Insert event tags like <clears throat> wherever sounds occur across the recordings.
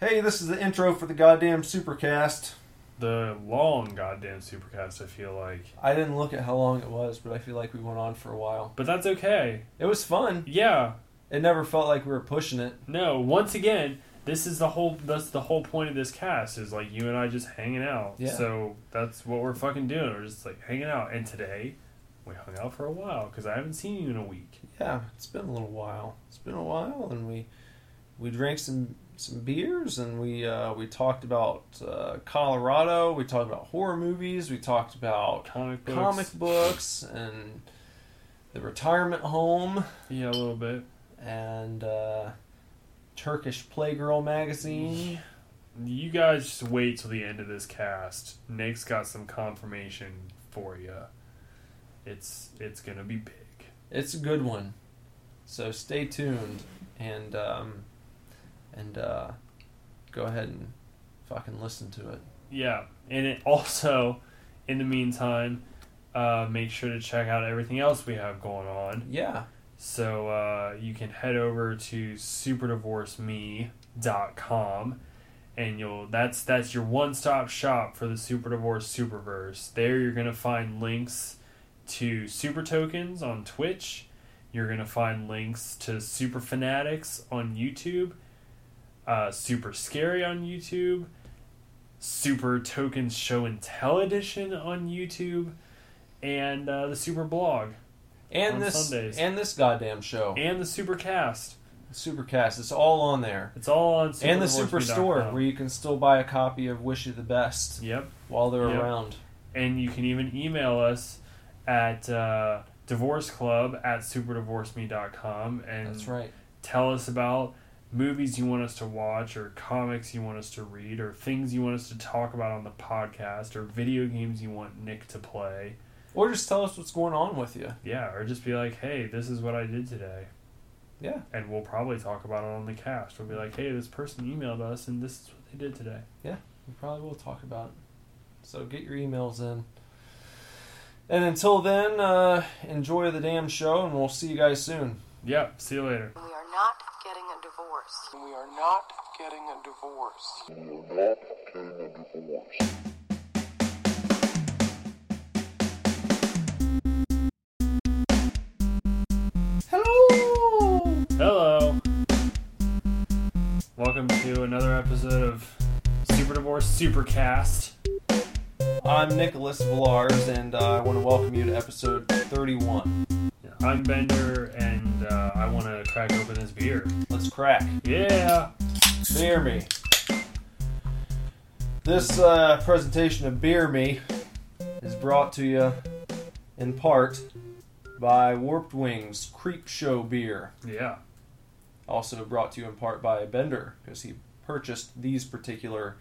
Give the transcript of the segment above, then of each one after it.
Hey, this is the intro for the goddamn supercast. The long goddamn supercast, I feel like. I didn't look at how long it was, but I feel like we went on for a while. But that's okay. It was fun. Yeah. It never felt like we were pushing it. No, once again, this is the whole that's the whole point of this cast is like you and I just hanging out. Yeah. So that's what we're fucking doing. We're just like hanging out. And today, we hung out for a while because I haven't seen you in a week. Yeah, it's been a little while. It's been a while, and we we drank some some beers, and we uh, we talked about uh, Colorado. We talked about horror movies. We talked about Comic books. comic books and the retirement home Yeah, a little bit. and uh, Turkish Playgirl magazine. You guys just wait till the end of this cast. Nick's got some confirmation for you. It's it's gonna be big. It's a good one. So stay tuned and um, and uh, go ahead and fucking listen to it. Yeah, and it also, in the meantime, uh, make sure to check out everything else we have going on. Yeah. So uh, you can head over to superdivorceme.com and you'll that's that's your one-stop shop for the Super Divorce Superverse. There you're going to find links to Super Tokens on Twitch. You're going to find links to Super Fanatics on YouTube, uh, Super Scary on YouTube, Super Tokens Show and Tell Edition on YouTube, and uh, the Super Blog And this Sundays. and this goddamn show. and the Supercast. Supercast. It's all on there. It's all on and the. Superstore where you can still buy a copy of Wish You the Best Yep, while they're Yep. around. and you can even email us at uh, divorceclub at superdivorceme.com and That's right. tell us about movies you want us to watch or comics you want us to read or things you want us to talk about on the podcast or video games you want Nick to play. Or just tell us what's going on with you. Yeah, or just be like, hey, this is what I did today. Yeah. And we'll probably talk about it on the cast. We'll be like, hey, this person emailed us and this is what they did today. Yeah, we probably will talk about it. So get your emails in. And until then, uh, enjoy the damn show, and we'll see you guys soon. Yep, see you later. We are not getting a divorce. We are not getting a divorce. Hello! Hello. Welcome to another episode of Super Divorce Supercast. I'm Nicholas Villars, and uh, I want to welcome you to episode 31. I'm Bender, and uh, I want to crack open this beer. Let's crack. Yeah. Beer Me. This uh, presentation of Beer Me is brought to you in part by Warped Wings Creep Show Beer. Yeah. Also brought to you in part by Bender because he purchased these particular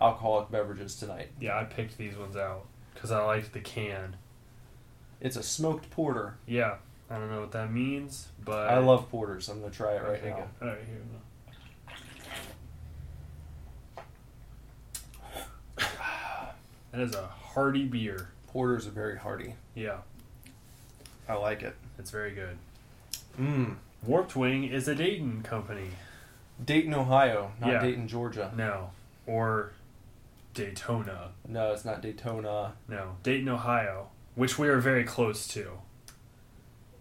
alcoholic beverages tonight. Yeah, I picked these ones out because I liked the can. It's a smoked porter. Yeah. I don't know what that means, but I love porters. I'm gonna try it right Okay, now. All right, here we go. <sighs> That is a hearty beer. Porters are very hearty. Yeah, I like it. it's very good. Mmm. Warped Wing is a Dayton company. Dayton, Ohio, not Yeah. Dayton, Georgia. No. Or Daytona. No, it's not Daytona. No. Dayton, Ohio, which we are very close to.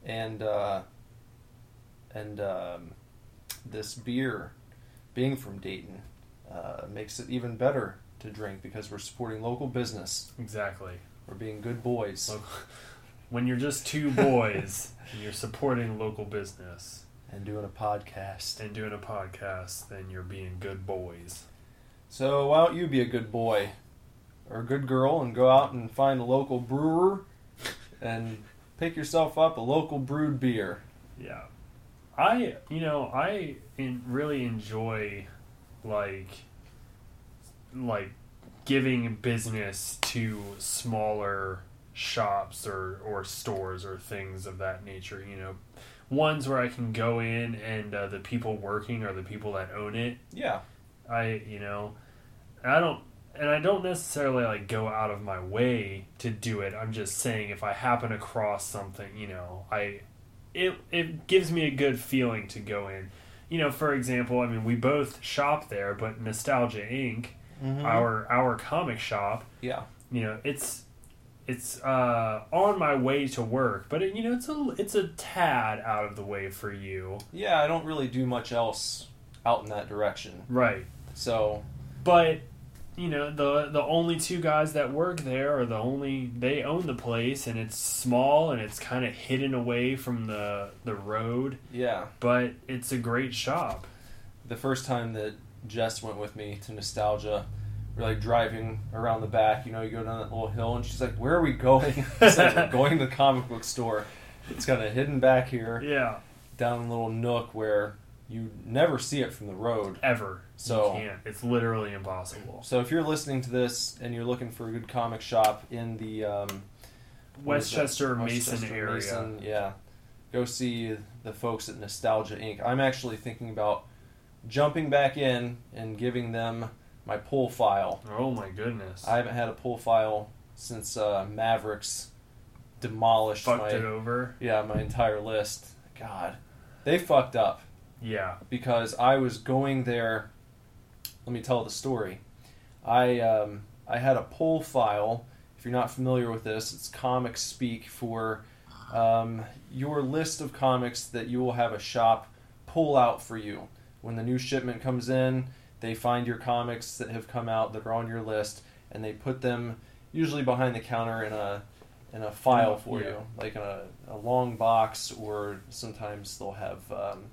and uh, and um, this beer, being from Dayton, uh, makes it even better to drink because we're supporting local business. Exactly. We're being good boys, when you're just two boys and you're supporting local business and doing a podcast. and doing a podcast, then you're being good boys. So why don't you be a good boy or a good girl and go out and find a local brewer and pick yourself up a local brewed beer. Yeah. I, you know, I in, really enjoy like like giving business to smaller shops or or stores or things of that nature, you know. Ones where I can go in and uh, the people working are the people that own it. Yeah, I, you know, I don't and I don't necessarily like go out of my way to do it. I'm just saying if I happen across something, you know, I it it gives me a good feeling to go in. you know, for example, I mean, we both shop there, but Nostalgia Inc., Mhm. our our comic shop, yeah, you know, it's it's uh, on my way to work, but it, you know, it's a it's a tad out of the way for you, yeah. I don't really do much else out in that direction. right? So But you know, the the only two guys that work there are the only they own the place, and it's small and it's kind of hidden away from the the road, yeah, but it's a great shop. the first time that Jess went with me to Nostalgia, we're like driving around the back. You know, you go down that little hill, and she's like, "Where are we going?" <laughs> it's like we're going to the comic book store. It's kind of hidden back here, Yeah, down a little nook where you never see it from the road. ever. So- you can't. It's literally impossible. So if you're listening to this and you're looking for a good comic shop in the um, what is that? West Chester Mason West Chester, area. Mason, yeah, go see the folks at Nostalgia Inc. I'm actually thinking about jumping back in and giving them my pull file. Oh my goodness! I haven't had a pull file since uh, Mavericks demolished fucked my it over. yeah my entire list. God, they fucked up Yeah. because I was going there. Let me tell the story. I um, I had a pull file. If you're not familiar with this, it's comic speak for um, your list of comics that you will have a shop pull out for you. When the new shipment comes in, they find your comics that have come out that are on your list, and they put them usually behind the counter in a in a file for Yeah. you, like in a, a long box, or sometimes they'll have um,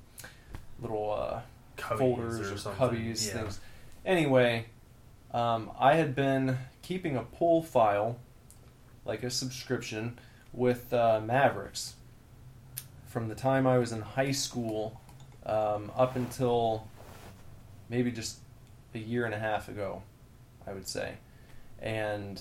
little uh, Cubbies folders or or, cubbies, Yeah. things. Anyway, um, I had been keeping a pull file, like a subscription, with uh, Mavericks from the time I was in high school um, up until maybe just a year and a half ago, I would say. And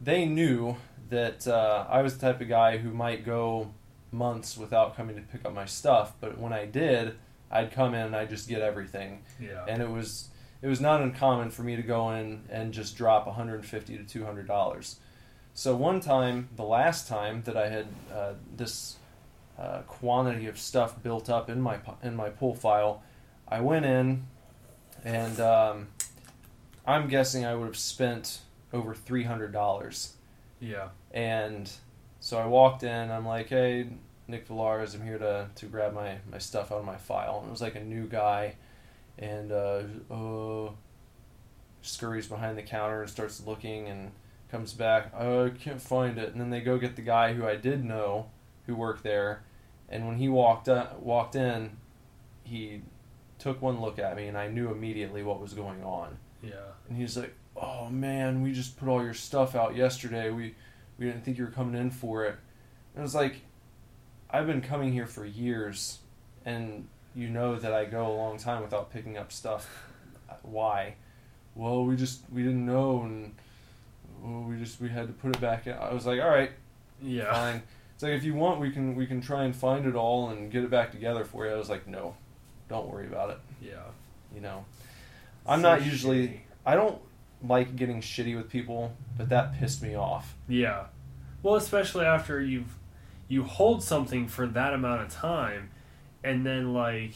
they knew that uh, I was the type of guy who might go months without coming to pick up my stuff, but when I did, I'd come in and I'd just get everything Yeah. and it was it was not uncommon for me to go in and just drop 150 to 200 dollars. So one time, the last time that I had uh, this uh, quantity of stuff built up in my in my pull file, I went in, and um, I'm guessing I would have spent over 300 dollars. yeah. And so I walked in. I'm like, "Hey, Nick Villares, I'm here to, to grab my, my stuff out of my file." And it was like a new guy, and uh, uh, scurries behind the counter and starts looking, and comes back. "Uh, I can't find it. And then they go get the guy who I did know, who worked there, and when he walked up, walked in, he took one look at me, and I knew immediately what was going on. Yeah. And he's like, "Oh man, we just put all your stuff out yesterday. We we didn't think you were coming in for it." And I was like, "I've been coming here for years, and you know that I go a long time without picking up stuff. Why?" Well, we just we didn't know, and well, we just we had to put it back in. I was like, "All right, Yeah. fine." It's like if you want, we can we can try and find it all and get it back together for you. I was like, "No, don't worry about it." Yeah. You know, I'm So not usually. shitty. I don't like getting shitty with people, but that pissed me off. Yeah. Well, especially after you've you hold something for that amount of time, and then like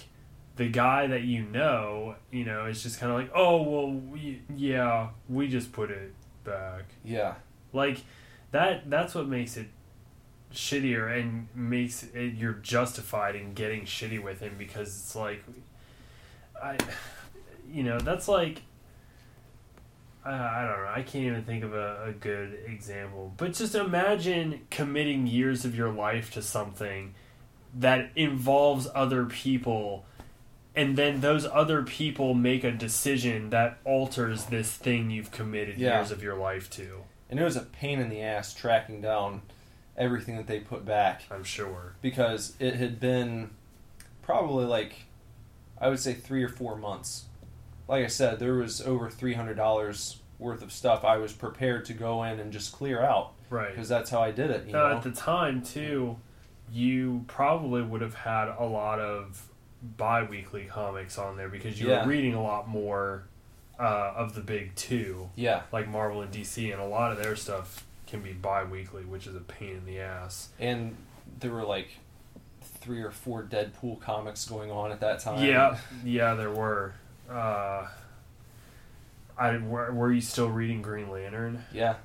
the guy that you know, you know, is just kind of like, oh well, we, yeah, we just put it back. Yeah, Like that. That's what makes it shittier and makes it you're justified in getting shitty with him because it's like, I, you know, that's like. I I don't know. I can't even think of a, a good example. But just imagine committing years of your life to something that involves other people, and then those other people make a decision that alters this thing you've committed Yeah. years of your life to. and it was a pain in the ass tracking down everything that they put back I'm sure. because it had been probably like I would say three or four months. Like I said, there was over three hundred dollars worth of stuff I was prepared to go in and just clear out Right. because that's how I did it. Know, at the time, too, you probably would have had a lot of bi weekly comics on there because you Yeah. were reading a lot more uh, of the big two, yeah, like Marvel and DC, and a lot of their stuff can be bi weekly, which is a pain in the ass. and there were like three or four Deadpool comics going on at that time. Yeah, yeah, there were. Uh, I were, were you still reading Green Lantern? yeah.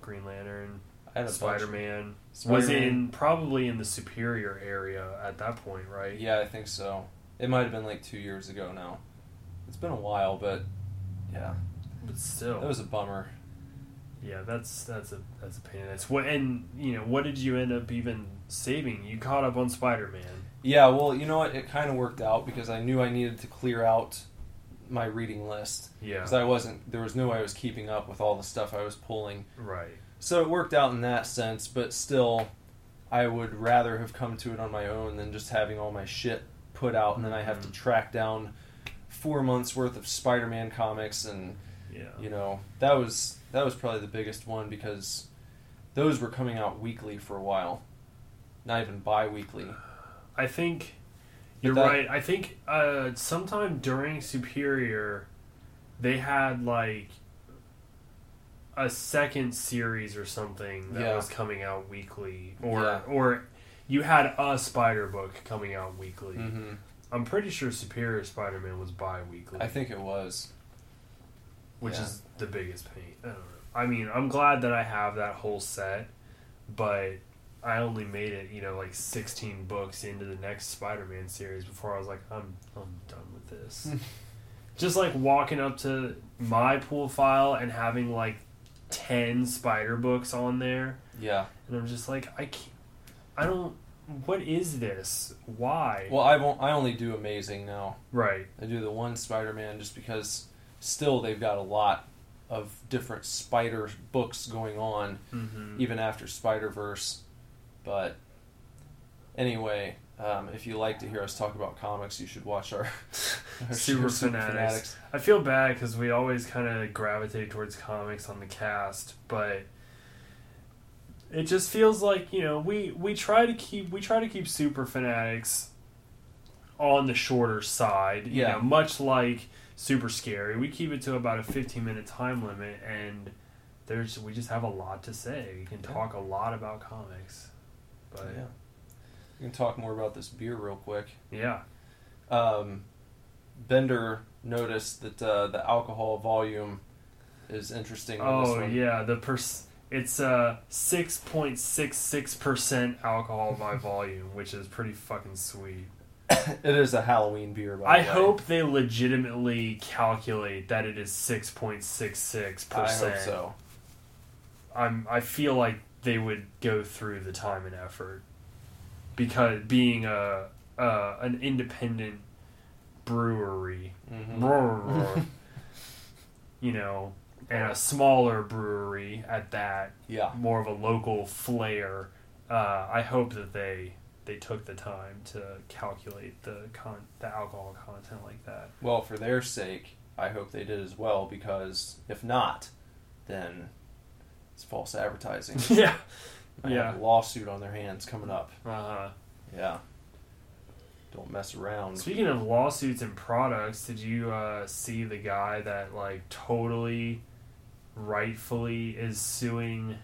Green Lantern, I had a. Spider Man was in probably in the Superior area at that point, right? Yeah, I think so. It might have been like two years ago now. It's been a while, but yeah, But still, that was a bummer. yeah, that's that's a that's a pain. That's what and you know what did you end up even saving? You caught up on Spider Man. Yeah, well, you know what? It kind of worked out because I knew I needed to clear out my reading list Yeah, because I wasn't. There was no way I was keeping up with all the stuff I was pulling. right. So it worked out in that sense, but still, I would rather have come to it on my own than just having all my shit put out and then I have to Mhm. track down four months worth of Spider-Man comics and Yeah, you know that was that was probably the biggest one because those were coming out weekly for a while, not even bi-weekly. I think you're that- right. I think uh, sometime during Superior, they had like a second series or something that Yeah. was coming out weekly, or Yeah. or you had a Spider book coming out weekly. hmm I'm pretty sure Superior Spider-Man was bi-weekly, I think it was. which yeah. is the biggest pain. I don't know. I mean, I'm glad that I have that whole set, but I only made it, you know, like 16 books into the next Spider-Man series before I was like, I'm I'm done with this. <laughs> Just like walking up to my pool file and having like 10 Spider books on there, Yeah. and I'm just like, I can't, I don't. What is this? Why? Well, I won't. I only do Amazing now. right. I do the one Spider-Man just because still they've got a lot of different Spider books going on Mm-hmm. even after Spider Verse. But anyway, um, if you like to hear us talk about comics, you should watch our, <laughs> our Super show, Fanatics. I feel bad because we always kind of gravitate towards comics on the cast, but it just feels like you know we we try to keep we try to keep super fanatics on the shorter side. You Yeah. know, much like super scary, we keep it to about a fifteen minute time limit, and there's we just have a lot to say. We can Yeah. talk a lot about comics, but Yeah. We can talk more about this beer real quick. yeah. Um, Bender noticed that uh, the alcohol volume is interesting. on this Oh one. yeah, the pers- it's uh six point six six percent alcohol by volume, which is pretty fucking sweet. <coughs> it is a Halloween beer. By I the way. I hope they legitimately calculate that it is six point six six I percent. hope so. I'm I feel like they would go through the time and effort because being a uh, an independent brewery, Mhm. <laughs> you know, and a smaller brewery at that, Yeah. more of a local flair. Uh, I hope that they they took the time to calculate the con the alcohol content like that. Well, for their sake, I hope they did as well because if not, then it's false advertising. <laughs> yeah. Yeah. lawsuit on their hands coming up. Uh, huh. Yeah. Don't mess around. speaking of lawsuits and products, did you uh, see the guy that like totally, rightfully is suing?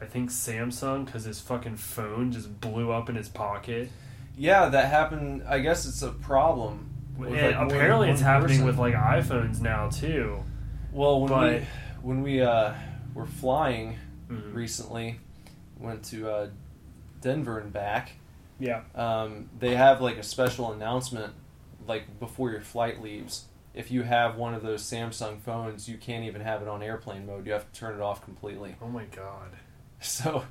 I think Samsung because his fucking phone just blew up in his pocket. Yeah, that happened. I guess it's a problem. with, like, apparently, it's happening person. with like iPhones now too. Well, when but- we when we uh, were flying Mhm. recently, went to uh, Denver and back. Yeah. um, they have like a special announcement like before your flight leaves if you have one of those samsung phones you can't even have it on airplane mode you have to turn it off completely Oh my god. <laughs> so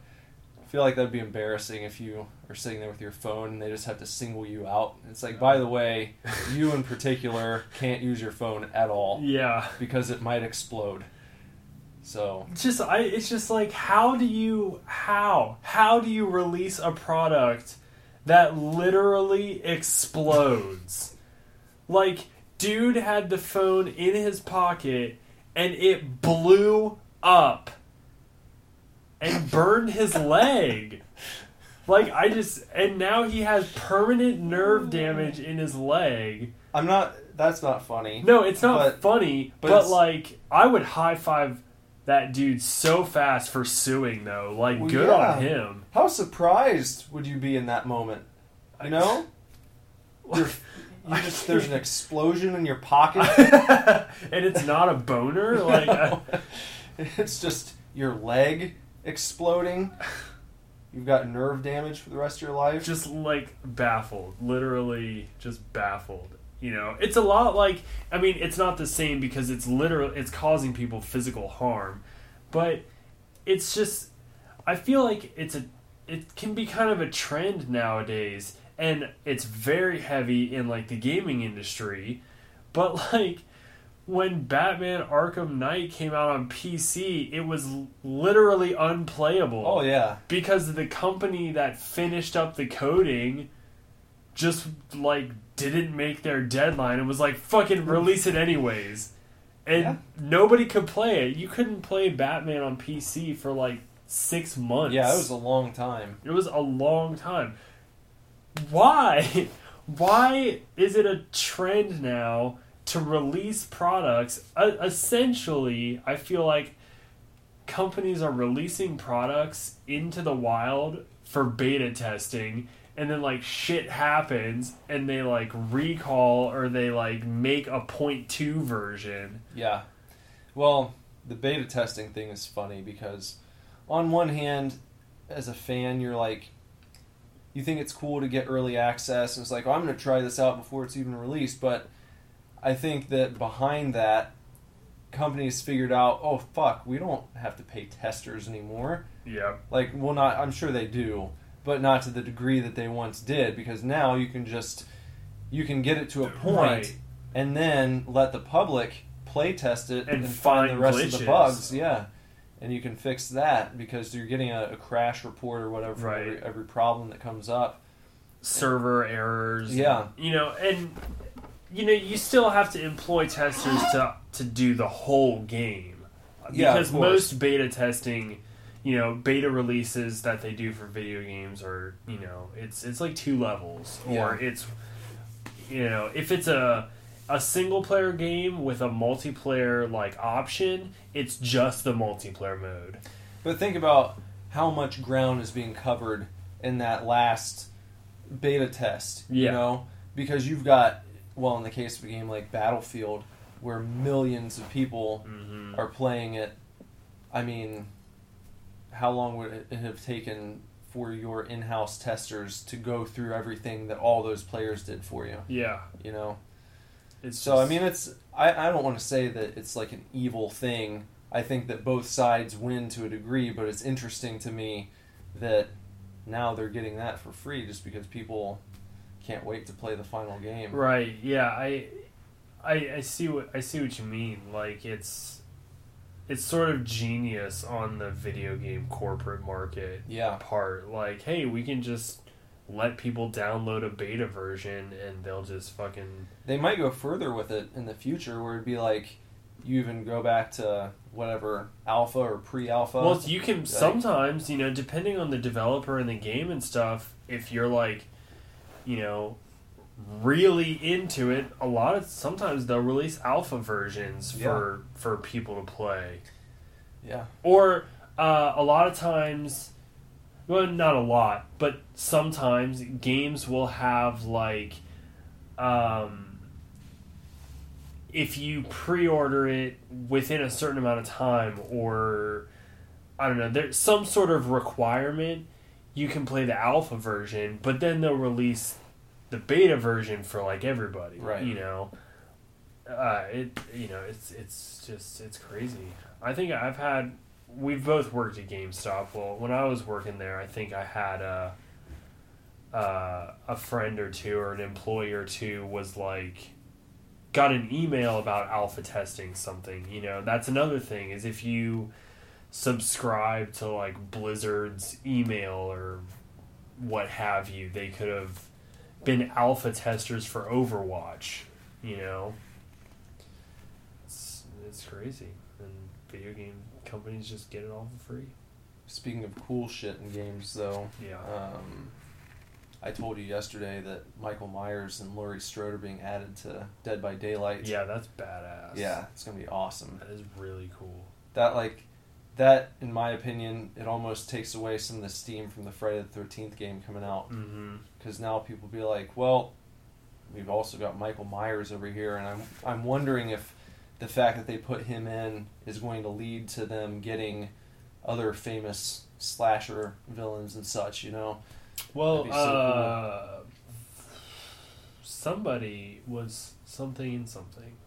i feel like that'd be embarrassing if you are sitting there with your phone and they just have to single you out it's like by the way you in particular can't use your phone at all <laughs> Yeah. because it might explode so It's just I it's just like how do you how how do you release a product that literally explodes? like dude had the phone in his pocket and it blew up and burned his <laughs> leg. Like I just and now he has permanent nerve damage in his leg. i'm not that's not funny No, it's not But- funny, but but, like I would high five that dude so fast for suing though. Like Well, good yeah. on him. how surprised would you be in that moment You know, <laughs> you just there's an explosion in your pocket. <laughs> and it's not a boner. <laughs> Like, I- it's just your leg exploding. You've got nerve damage for the rest of your life. just like baffled, literally just baffled. You know, it's a lot like I mean, it's not the same because it's literal. It's causing people physical harm, but it's just I feel like it's a it can be kind of a trend nowadays, and it's very heavy in like the gaming industry. But <laughs> like when Batman Arkham Knight came out on PC, it was literally unplayable oh yeah, because the company that finished up the coding just like didn't make their deadline. And was like fucking release it anyways. And Yeah. nobody could play it. You couldn't play batman on pc for like six months. Yeah. It was a long time. it was a long time. Why? <laughs> Why is it a trend now to release products? Uh, essentially i feel like companies are releasing products into the wild for beta testing and then like shit happens and they like recall or they like make a point two version Yeah. Well, the beta testing thing is funny because, on one hand, as a fan, you're like, you think it's cool to get early access, and it's like, oh, I'm going to try this out before it's even released. But I think that behind that, companies figured out, oh, fuck, we don't have to pay testers anymore. yeah Like, well, not, I'm sure they do, but not to the degree that they once did, because now you can just, you can get it to a point Right. and then let the public play test it And and, find the rest of the bugs. Yeah, and you can fix that because you're getting a, a crash report or whatever for Right. every, every problem that comes up. server errors. Yeah. You know, and you know, you still have to employ testers to to do the whole game. Yeah, Because course. most beta testing, you know, beta releases that they do for video games are, you know, it's it's like two levels or Yeah. it's you know, if it's a a single player game with a multiplayer like option, it's just the multiplayer mode. But think about how much ground is being covered in that last beta test. You know, because you've got well, in the case of a game like Battlefield, where millions of people Mhm. are playing it. I mean, how long would it have taken for your in-house testers to go through everything that all those players did for you? Yeah. You know. It's So I mean, it's I, I don't want to say that it's like an evil thing. I think that both sides win to a degree, but it's interesting to me that now they're getting that for free just because people can't wait to play the final game. Right. Yeah. I, I, I see what I see what you mean. Like it's, it's sort of genius on the video game corporate market Yeah. part. Like, hey, we can just let people download a beta version and they'll just fucking They might go further with it in the future where it'd be like you even go back to whatever alpha or pre-alpha. Well, you can sometimes, you know, depending on the developer and the game and stuff, if you're like, you know, really into it, a lot of sometimes they'll release alpha versions for for people to play. yeah. Or uh, a lot of times, well, not a lot, but sometimes games will have like, um, if you pre-order it within a certain amount of time, or I don't know, there's some sort of requirement, you can play the alpha version, but then they'll release the beta version for like everybody, Right. You know, uh, it you know it's it's just it's crazy. I think I've had we've both worked at GameStop. Well, when I was working there, I think I had a uh, a friend or two or an employee or two was like got an email about alpha testing something. You know, that's another thing is if you subscribe to like Blizzard's email or what have you, they could have been alpha testers for Overwatch. You know, it's it's crazy, and video game companies just get it all for free. Speaking of cool shit in games, though, Yeah. um, I told you yesterday that Michael Myers and Laurie Strode are being added to Dead by Daylight. Yeah, that's badass. Yeah, it's gonna be awesome. that is really cool. That like, that, in my opinion, it almost takes away some of the steam from the Friday the Thirteenth game coming out Mm-hmm. Because now people be like, well, we've also got Michael Myers over here, and I'm I'm wondering if the fact that they put him in is going to lead to them getting other famous slasher villains and such. You know, Well, so uh, somebody was something in something.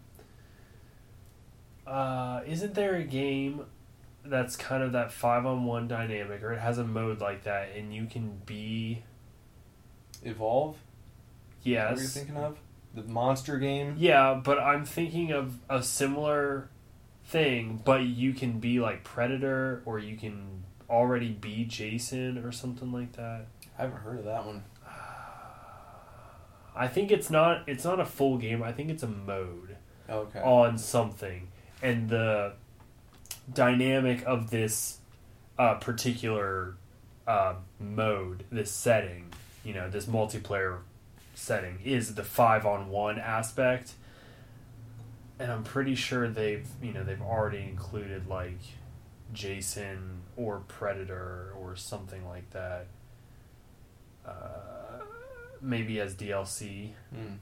Uh, isn't there a game that's kind of that five on one dynamic, or it has a mode like that, and you can be Evolve. That What you're yes, thinking of the monster game? yeah, but I'm thinking of a similar thing, but you can be like Predator, or you can already be Jason, or something like that. I haven't heard of that one. <sighs> I think it's not it's not a full game. I think it's a mode Okay. on something, and the dynamic of this uh, particular uh, mode, this setting, you know, this multiplayer setting, is the five on one aspect. And I'm pretty sure they've you know they've already included like Jason or Predator or something like that. Uh, maybe as DLC. Hmm.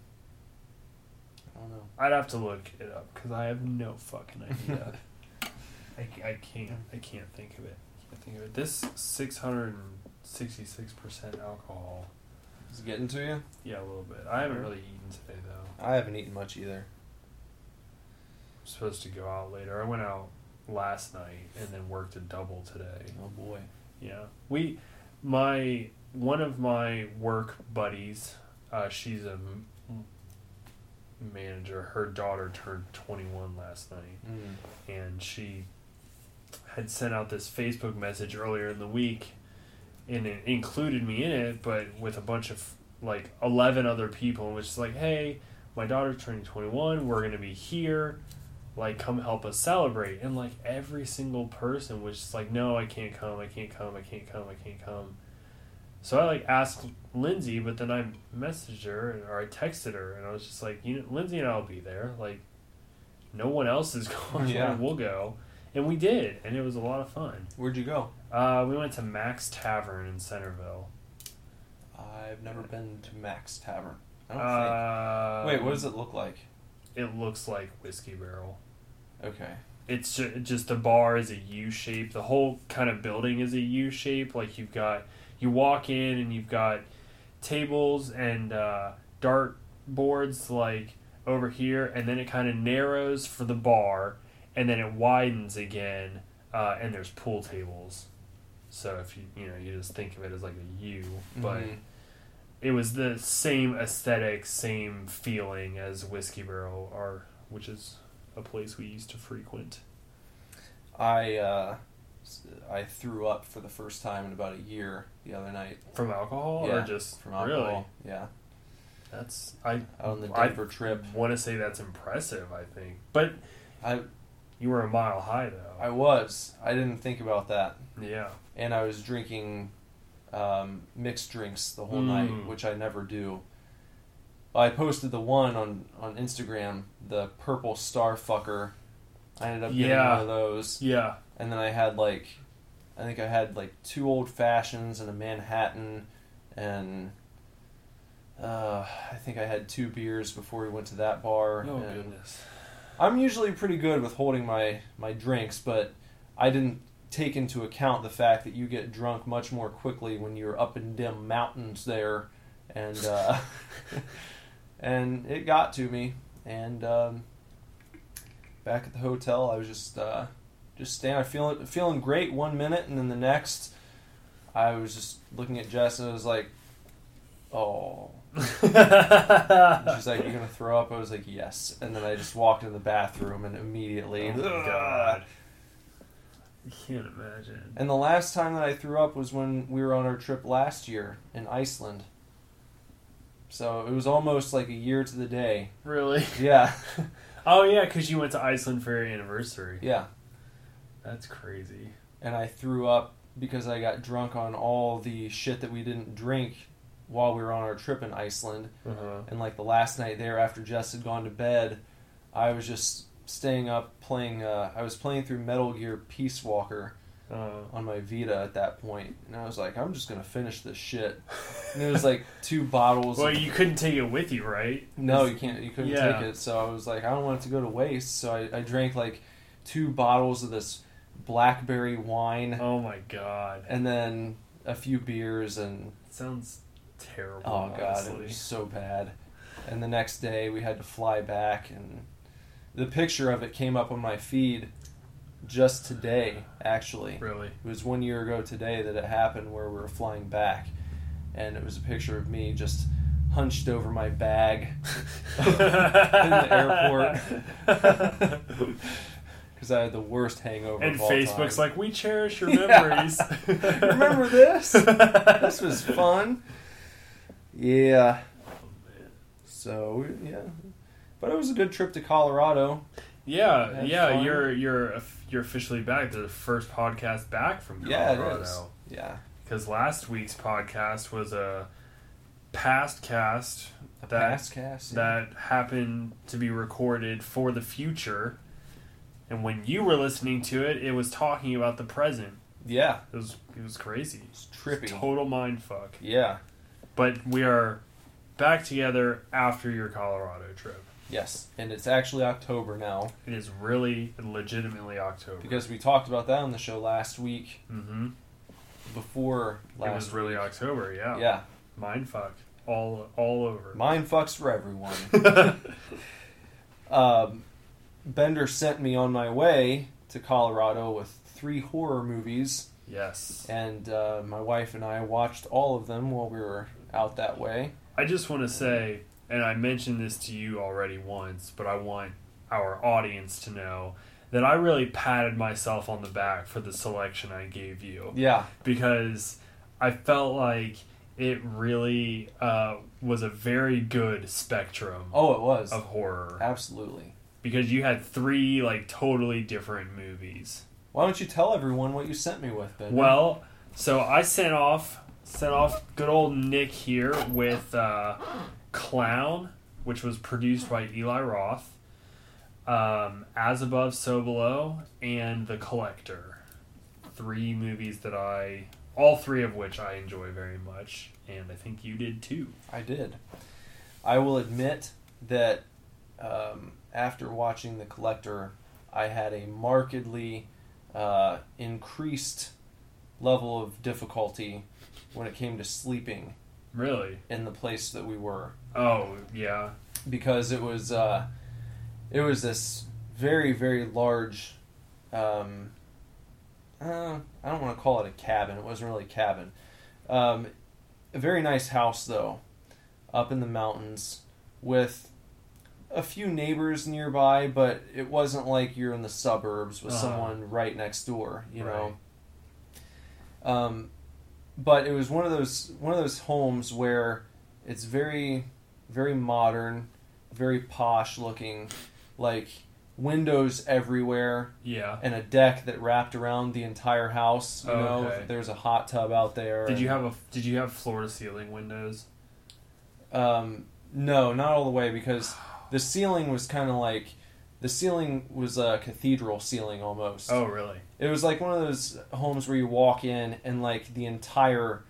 I don't know. I'd have to look it up because I have no fucking <laughs> idea. I, I can't I can't think of it. I can't think of it. This six hundred and sixty six percent alcohol. Is it getting to you? Yeah, a little bit. I haven't really eaten today though. I haven't eaten much either. I'm supposed to go out later. I went out last night and then worked a double today. Oh boy. Yeah, we, my one of my work buddies, uh, she's a m- manager. Her daughter turned twenty one last night. Mm. and she had sent out this Facebook message earlier in the week, and it included me in it, but with a bunch of like eleven other people, and was just like, "Hey, my daughter's turning twenty one. We're gonna be here. Like, come help us celebrate." And like every single person was just like, "No, I can't come. I can't come. I can't come. I can't come." So I like asked Lindsay, but then I messaged her or I texted her, and I was just like, "You know, Lindsay and I'll be there. Like, no one else is <laughs> going. Yeah. Yeah, we'll go." And we did, and it was a lot of fun. Where'd you go? Uh, we went to Max Tavern in Centerville. I've never been to Max Tavern. I don't Uh, think. Wait, what does it look like? It looks like Whiskey Barrel. Okay. It's just the bar is a U shape. The whole kind of building is a U shape. Like you've got, you walk in and you've got tables and uh, dart boards like over here, and then it kind of narrows for the bar, and then it widens again, uh, and there's pool tables. So if you you know you just think of it as like a U, but Mhm. it was the same aesthetic, same feeling as Whiskey Barrel, are which is a place we used to frequent. I uh, I threw up for the first time in about a year the other night. From alcohol Yeah, or just From alcohol. really? Yeah. That's I Out on the I Denver trip. want to say that's impressive. I think, but I you were a mile high though. I was. I didn't think about that. yeah. And I was drinking um, mixed drinks the whole Mm. night, which I never do. I posted the one on, on Instagram, the purple star fucker. I ended up getting Yeah. one of those. Yeah. and then I had like, I think I had like two old fashions and a Manhattan, and uh, I think I had two beers before we went to that bar. Oh and goodness. I'm usually pretty good with holding my my drinks, but I didn't take into account the fact that you get drunk much more quickly when you're up in dim mountains there, and uh, <laughs> and it got to me. And um, back at the hotel, I was just uh, just standing, feeling feeling great one minute, and then the next, I was just looking at Jess and I was like, "Oh." <laughs> She's like, "You're gonna throw up?" I was like, "Yes." And then I just walked in the bathroom and immediately, Oh. God. I can't imagine. And the last time that I threw up was when we were on our trip last year in Iceland. So it was almost like a year to the day. Really? <laughs> Yeah, <laughs> Oh yeah, because you went to Iceland for your anniversary. yeah. That's crazy. And I threw up because I got drunk on all the shit that we didn't drink while we were on our trip in Iceland. Uh-huh. And like the last night there, after Jess had gone to bed, I was just staying up playing. Uh, I was playing through Metal Gear Peace Walker Uh, on my Vita at that point, and I was like, I'm just gonna finish this shit. And it was like two bottles. well, you couldn't take it with you, right? no, you can't. You couldn't Yeah. take it. So I was like, I don't want it to go to waste. So I, I drank like two bottles of this blackberry wine, Oh my god, and then a few beers, and sounds terrible. oh god, it was so bad. And the next day we had to fly back, and the picture of it came up on my feed just today. Actually, really. It was one year ago today that it happened where we were flying back, and it was a picture of me just hunched over my bag in the airport <laughs> because I had the worst hangover. and of all Facebook's time. like, we cherish your <laughs> Yeah. memories. <laughs> remember this? this was fun. Yeah. So yeah, but it was a good trip to Colorado. Yeah, yeah, fun. you're you're you're officially back. The first podcast back from Yeah, Colorado. it is. Yeah, Because last week's podcast was a past cast a that past cast. yeah. that happened to be recorded for the future, and when you were listening to it, it was talking about the present. yeah, It was it was crazy. it's trippy. Total mind fuck. Yeah. But we are back together after your Colorado trip. Yes, and it's actually October now It is really legitimately October. because we talked about that on the show last week hmm before last. it was really week. October, yeah. Yeah, Mind fuck. All all over. mind fucks for everyone. <laughs> um, Bender sent me on my way to Colorado with three horror movies, yes. and uh, my wife and I watched all of them while we were out that way. I just want to say, and I mentioned this to you already once, but I want our audience to know that I really patted myself on the back for the selection I gave you Yeah, because I felt like it really uh, was a very good spectrum oh, it was of horror absolutely. because you had three like totally different movies. Why don't you tell everyone what you sent me with, Bender? Well, so I sent off sent off good old Nick here with uh, Clown, which was produced by Eli Roth, um, As Above, So Below, and The Collector. Three movies that I, all three of which I enjoy very much, and I think you did too. I did. I will admit that um, after watching The Collector, I had a markedly uh, increased level of difficulty when it came to sleeping Really? in the place that we were Oh yeah. because it was uh, it was this very very large um, uh, I don't want to call it a cabin it wasn't really a cabin um, a very nice house though up in the mountains with a few neighbors nearby but it wasn't like you're in the suburbs with Uh-huh. someone right next door you know um, but it was one of those one of those homes where it's very very modern, very posh looking, like windows everywhere Yeah. and a deck that wrapped around the entire house. You Oh, know, okay. there's a hot tub out there. Did you have a Did you have floor to ceiling windows? Um, no, not all the way because the ceiling was kind of like the ceiling was a cathedral ceiling almost. Oh really? It was like one of those homes where you walk in and like the entire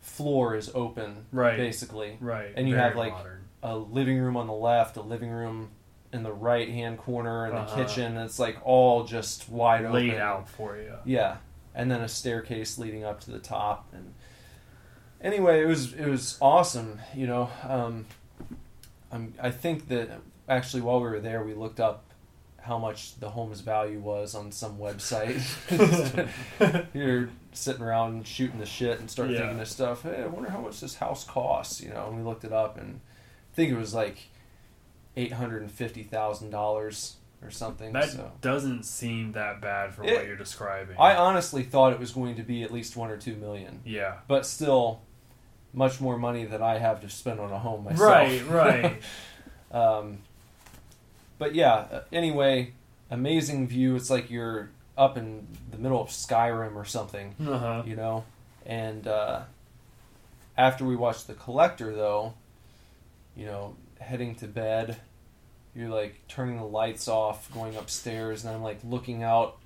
floor is open, Right. Basically, Right. And you Very have, like, modern. a living room on the left, a living room in the right hand corner, and the Uh-huh. kitchen. And it's like all just wide open, laid out for you. Yeah, and then a staircase leading up to the top. And anyway, it was it was awesome. You know, um, I'm, I think that actually while we were there, we looked up how much the home's value was on some website. <laughs> You're sitting around shooting the shit and start Yeah. thinking this stuff. Hey, I wonder how much this house costs. You know, and we looked it up and I think it was like eight hundred and fifty thousand dollars or something. That so doesn't seem that bad for It- what you're describing. I honestly thought it was going to be at least one or two million, yeah. but still, much more money than I have to spend on a home myself. Right, right. <laughs> um, but yeah, uh, anyway, amazing view. It's like you're up in the middle of Skyrim or something, Uh huh. you know. And uh, after we watched The Collector, though, you know, heading to bed, you're like turning the lights off, going upstairs, and I'm like looking out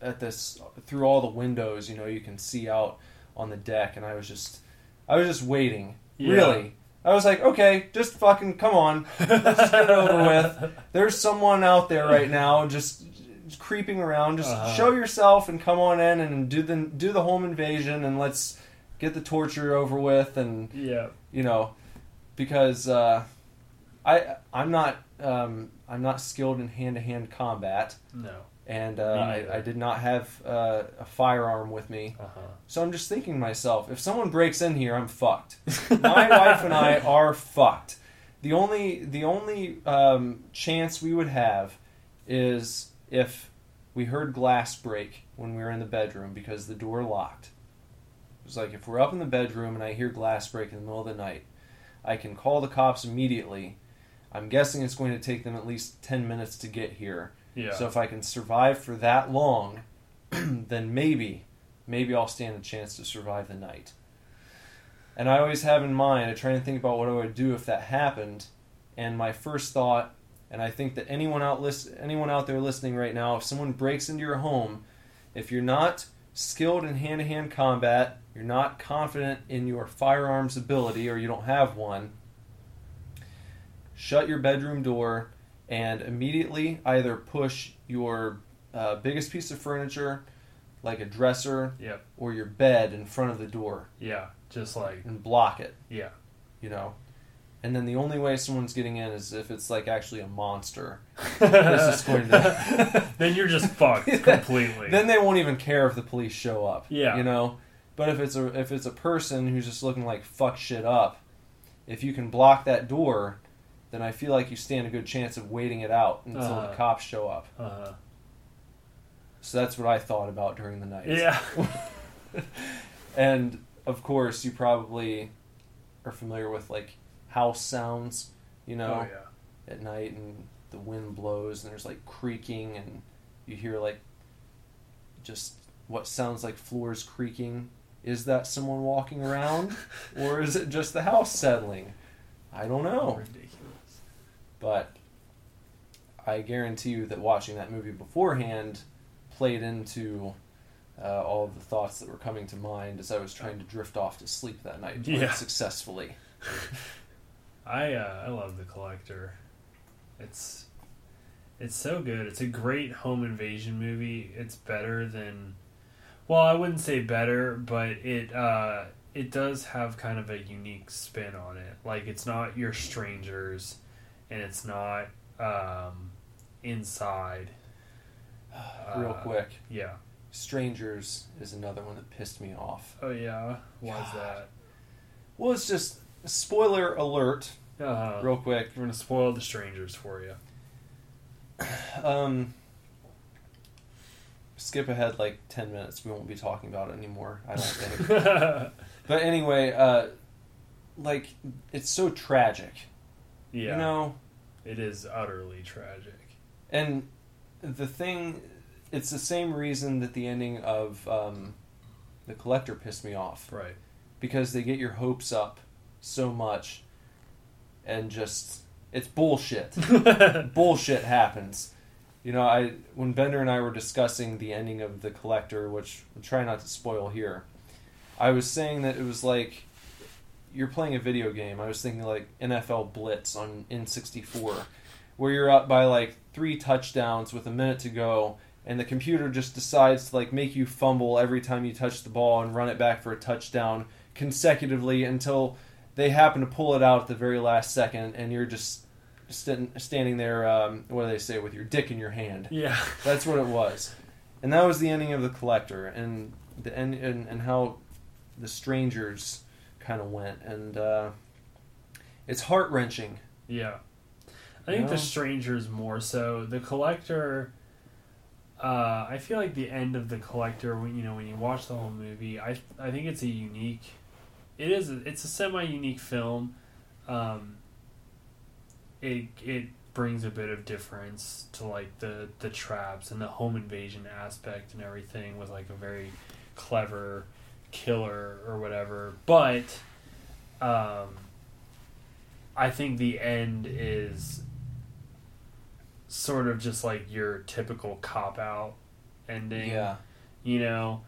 at this through all the windows. You know, you can see out on the deck, and I was just, I was just waiting. Yeah. Really, I was like, okay, just fucking come on, <laughs> let's get it over with. There's someone out there right now, just. just Creeping around, just Uh-huh. show yourself and come on in and do the do the home invasion and let's get the torture over with and Yeah. you know, because uh, I I'm not um, I'm not skilled in hand to hand combat, No. And uh, I. I did not have uh, a firearm with me. Uh huh. So I'm just thinking to myself, if someone breaks in here, I'm fucked. My <laughs> wife and I are fucked. The only the only um, chance we would have is if we heard glass break when we were in the bedroom because the door locked. It was like if we're up in the bedroom and I hear glass break in the middle of the night, I can call the cops immediately. I'm guessing it's going to take them at least ten minutes to get here. Yeah. So if I can survive for that long, <clears throat> then maybe, maybe I'll stand a chance to survive the night. And I always have in mind, I try and think about what I would do if that happened. And my first thought, and I think that anyone out list, anyone out there listening right now, if someone breaks into your home, if you're not skilled in hand-to-hand combat, you're not confident in your firearms ability, or you don't have one, shut your bedroom door and immediately either push your uh, biggest piece of furniture, like a dresser Yep. or your bed, in front of the door Yeah. Just like and block it. yeah. You know, and then the only way someone's getting in is if it's like actually a monster. this is going to- <laughs> then you're just fucked <laughs> completely. Then they won't even care if the police show up. Yeah. you know. But if it's a if it's a person who's just looking like fuck shit up, if you can block that door, then I feel like you stand a good chance of waiting it out until Uh-huh. the cops show up. uh, So that's what I thought about during the night. yeah. <laughs> and of course, you probably are familiar with like house sounds, you know, Oh yeah. at night, and the wind blows, and there's like creaking, and you hear like just what sounds like floors creaking. Is that someone walking around, <laughs> or is it just the house settling? I don't know. But I guarantee you that watching that movie beforehand played into uh, all of the thoughts that were coming to mind as I was trying to drift off to sleep that night Yeah. unsuccessfully. <laughs> I uh, I love the collector. It's it's so good. It's a great home invasion movie. It's better than well, I wouldn't say better, but it uh, it does have kind of a unique spin on it. Like it's not your strangers, and it's not um, inside. <sighs> Real Uh, quick, Yeah. Strangers is another one that pissed me off. Oh yeah. Why's that? Well, it's just spoiler alert, that? Uh, real quick. we're gonna spoil the strangers for you. <sighs> Um, skip ahead like 10 minutes. We won't be talking about it anymore, I don't think. <laughs> But anyway, uh, like it's so tragic, yeah. you know. It is utterly tragic. And the thing, it's the same reason that the ending of um, the collector pissed me off Right. because they get your hopes up so much, and just it's bullshit. <laughs> bullshit happens. You know, I when Bender and I were discussing the ending of the collector, which I'm trying not to spoil here, I was saying that it was like you're playing a video game. I was thinking like NFL Blitz on N64, where you're up by like three touchdowns with a minute to go, and the computer just decides to like make you fumble every time you touch the ball and run it back for a touchdown consecutively until they happen to pull it out at the very last second, and you're just st- standing there. Um, what do they say? With your dick in your hand. Yeah. <laughs> That's what it was, and that was the ending of the collector, and the end, and, and how the strangers kind of went, and uh, it's heart wrenching. Yeah. I think No. the strangers more so. The collector uh, I feel like the end of the collector when you know when you watch the whole movie, I I think it's a unique it is a, it's a semi unique film. Um, it it brings a bit of difference to like the the traps and the home invasion aspect and everything with like a very clever killer or whatever. But um, I think the end is sort of just like your typical cop out ending. Yeah. You know,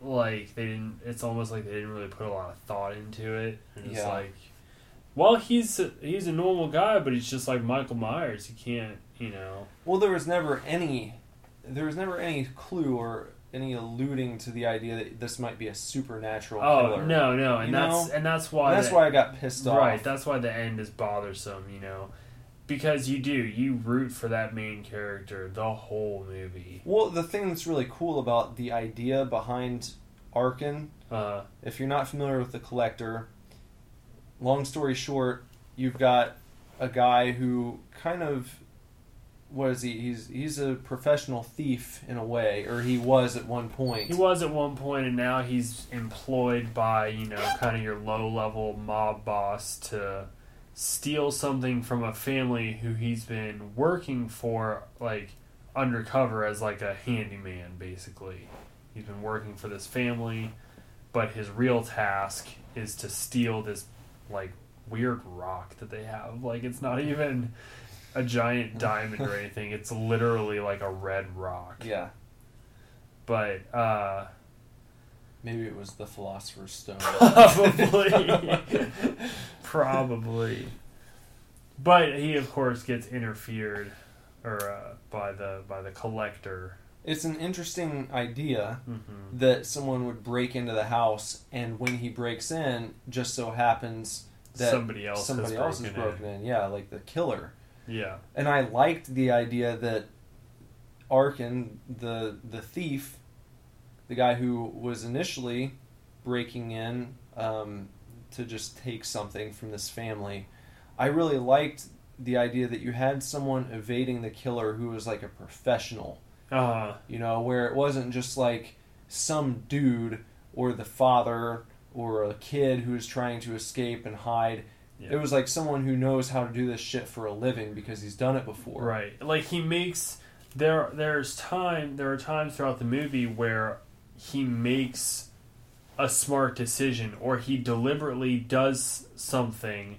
like they didn't. It's almost like they didn't really put a lot of thought into it. And it's Yeah. like, well, he's a, he's a normal guy, but he's just like Michael Myers. He can't, you know. Well, there was never any, there was never any clue or any alluding to the idea that this might be a supernatural Oh killer. no, no, and You that's know? and that's why And that's the- why I got pissed off. Right, that's why the end is bothersome, you know. Because you do, you root for that main character the whole movie. Well, the thing that's really cool about the idea behind Arkin, Uh, if you're not familiar with the collector, long story short, you've got a guy who kind of what is he? He's he's a professional thief in a way, or he was at one point. he was at one point, and now he's employed by, you know, kind of your low level mob boss to steal something from a family who he's been working for, like, undercover as, like, a handyman, basically. He's been working for this family, but his real task is to steal this, like, weird rock that they have. Like, it's not even a giant diamond or anything, it's literally like a red rock. Yeah, But, uh, maybe it was the Philosopher's Stone. <laughs> <laughs> Probably. Probably. But he of course gets interfered or uh, by the by the collector. it's an interesting idea hmm that someone would break into the house, and when he breaks in, just so happens that Somebody else somebody has else broken is broken in. Yeah, like the killer. Yeah. And I liked the idea that Arkin, the the thief, the guy who was initially breaking in um, to just take something from this family, I really liked the idea that you had someone evading the killer who was like a professional Uh you know, where it wasn't just like some dude or the father or a kid who was trying to escape and hide. Yeah. It was like someone who knows how to do this shit for a living because he's done it before. right. Like he makes there there's time there are times throughout the movie where he makes a smart decision or he deliberately does something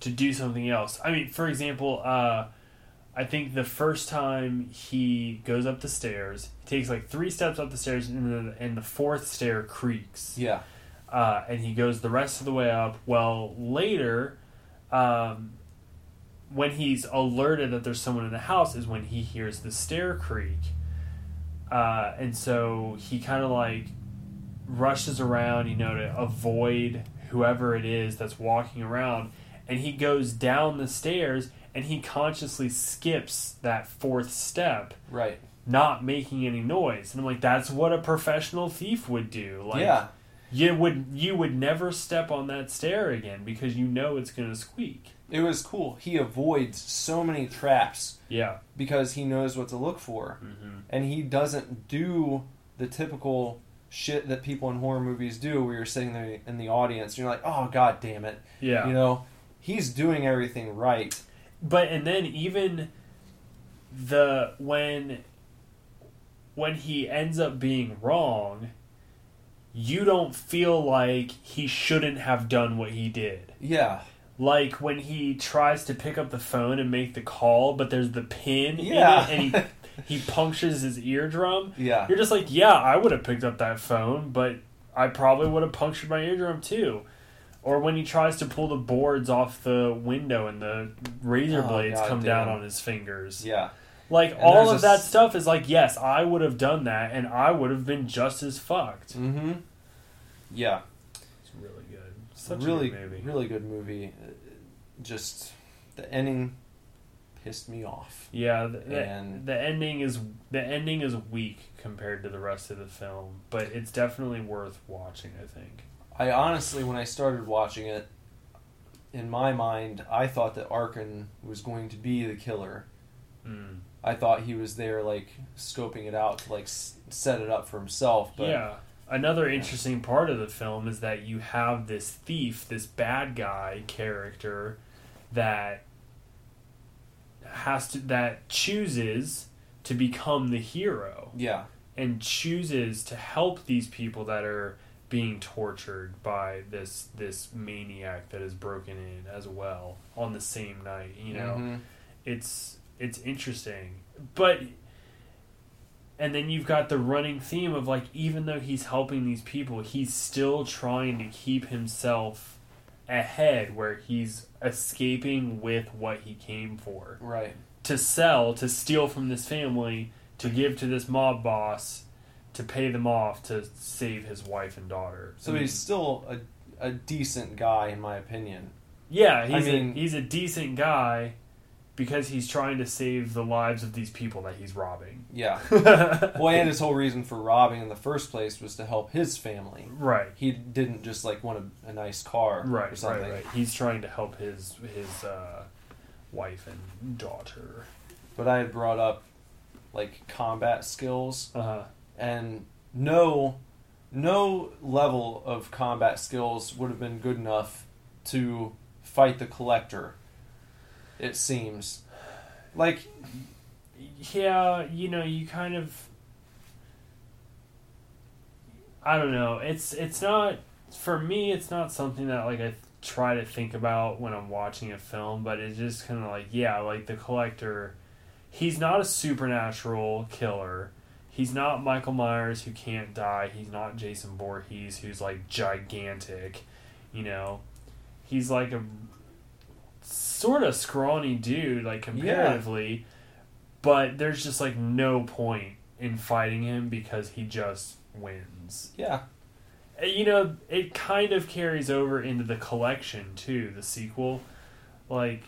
to do something else. I mean, for example, uh, I think the first time he goes up the stairs, he takes like three steps up the stairs, and the, and the fourth stair creaks. Yeah. Uh, and he goes the rest of the way up. Well, later, um, when he's alerted that there's someone in the house, is when he hears the stair creak. Uh, and so he kind of like rushes around, you know, to avoid whoever it is that's walking around. And he goes down the stairs and he consciously skips that fourth step, Right. not making any noise. And I'm like, that's what a professional thief would do. Like, yeah. You would you would never step on that stair again because you know it's gonna squeak. It was cool. He avoids so many traps Yeah. because he knows what to look for. Mm-hmm. And he doesn't do the typical shit that people in horror movies do where you're sitting there in the audience and you're like, oh, god damn it. Yeah. You know, he's doing everything right. But and then even the when when he ends up being wrong, you don't feel like he shouldn't have done what he did. Yeah. Like when he tries to pick up the phone and make the call, but there's the pin Yeah. in it and he <laughs> he punctures his eardrum. Yeah. You're just like, yeah, I would have picked up that phone, but I probably would have punctured my eardrum too. Or when he tries to pull the boards off the window and the razor Oh, blades God come damn. down on his fingers. Yeah. Like And all of that s- stuff is like, yes, I would have done that and I would have been just as fucked. Mm-hmm. Yeah. It's really good. Such really, a good movie. really good movie. Uh, Just the ending pissed me off. Yeah, the, the, And- the ending is the ending is weak compared to the rest of the film, but it's definitely worth watching, I think. I honestly, when I started watching it, in my mind, I thought that Arkin was going to be the killer. Mm. I thought he was there, like scoping it out to like s- set it up for himself. But yeah. Another interesting part of the film is that you have this thief, this bad guy character that has to that chooses to become the hero yeah, and chooses to help these people that are being tortured by this this maniac that is broken in as well on the same night, you know. Mhm. It's it's interesting. But and then you've got the running theme of like even though he's helping these people, he's still trying to keep himself ahead where he's escaping with what he came for. Right. To sell, to steal from this family, to give to this mob boss, to pay them off to save his wife and daughter. So I mean, he's still a, a decent guy, in my opinion. Yeah, he's I mean- a he's a decent guy because he's trying to save the lives of these people that he's robbing. Yeah. <laughs> well, and his whole reason for robbing in the first place was to help his family. right. He didn't just like want a, a nice car Right, or right, something. right. He's trying to help his his uh, wife and daughter. But I had brought up like combat skills, Uh huh. and no, no level of combat skills would have been good enough to fight the collector. It seems like Yeah, you know, you kind of. I don't know. It's it's not for me. It's not something that like I try to think about when I'm watching a film, but it's just kind of like yeah, like the collector. He's not a supernatural killer. He's not Michael Myers who can't die. He's not Jason Voorhees who's like gigantic. You know, he's like a sort of scrawny dude, like comparatively. But there's just like no point in fighting him because he just wins. yeah, Uh, You know, it kind of carries over into the collection too, the sequel. Like,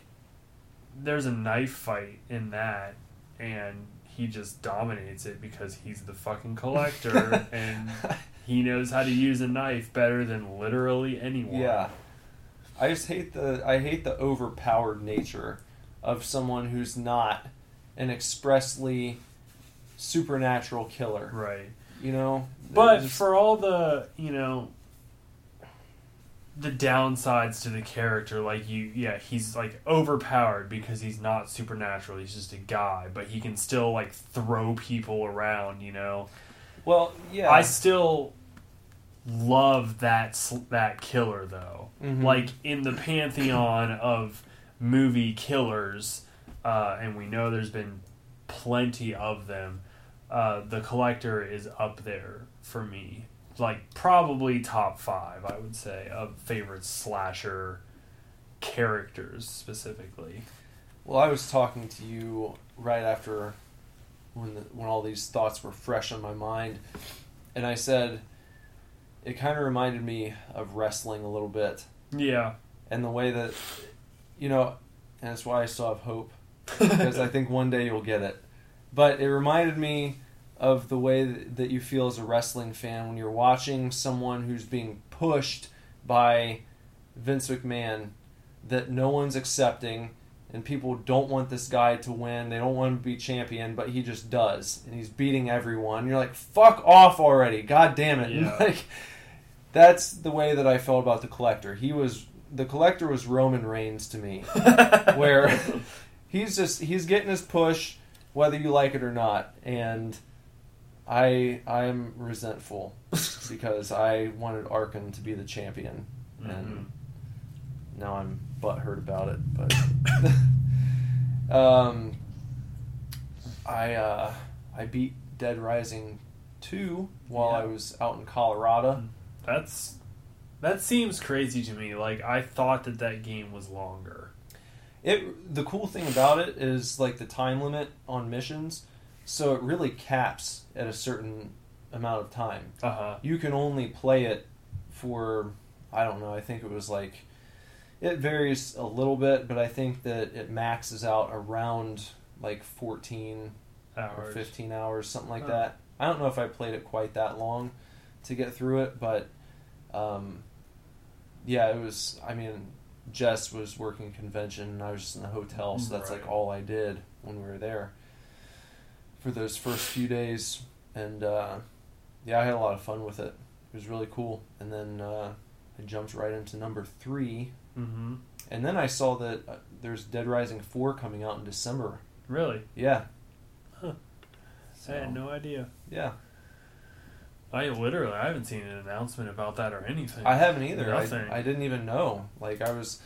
there's a knife fight in that, and he just dominates it because he's the fucking collector <laughs> and he knows how to use a knife better than literally anyone. Yeah. I just hate the I hate the overpowered nature of someone who's not an expressly supernatural killer. Right. You know? But Just- for all the, you know, the downsides to the character, like you, yeah, he's like overpowered because he's not supernatural. He's just a guy, but he can still like throw people around. You know, well, yeah. I still love that that killer though. Mhm. Like in the pantheon of movie killers, uh, and we know there's been plenty of them. Uh, the collector is up there for me, like probably top five. I would say of favorite slasher characters specifically. Well, I was talking to you right after when the, when all these thoughts were fresh on my mind, and I said it kind of reminded me of wrestling a little bit, Yeah, and the way that you know, and that's why I still have hope <laughs> because I think one day you'll get it. But it reminded me of the way that you feel as a wrestling fan when you're watching someone who's being pushed by Vince McMahon that no one's accepting and people don't want this guy to win. They don't want him to be champion, but he just does. And he's beating everyone. You're like, "Fuck off already. God damn it." Yeah. <laughs> Like that's the way that I felt about the collector. He was the collector was Roman Reigns to me <laughs> where he's just he's getting his push whether you like it or not. And i i'm resentful <laughs> because i wanted arkin to be the champion. And now i'm butthurt about it but <laughs> um i uh i beat dead rising 2 while Yeah. i was out in colorado that's that seems crazy to me. Like I thought that that game was longer. It the cool thing about it is like the time limit on missions, so it really caps at a certain amount of time. Uh huh. You can only play it for I don't know, I think it was like it varies a little bit, but I think that it maxes out around like 14 or Hours. 15 hours, something like Huh. that. I don't know if I played it quite that long to get through it, but um, yeah, it was. I mean, Jess was working convention, and I was just in the hotel, so that's like all I did when we were there for those first few days. And uh, yeah, I had a lot of fun with it. It was really cool. And then uh, I jumped right into number three. Mm-hmm. And then I saw that uh, there's Dead Rising 4 coming out in December. Really? Yeah. Huh. So, I had no idea. Yeah. I literally I haven't seen an announcement about that or anything. I haven't either. Nothing. I, I didn't even know. Like I was,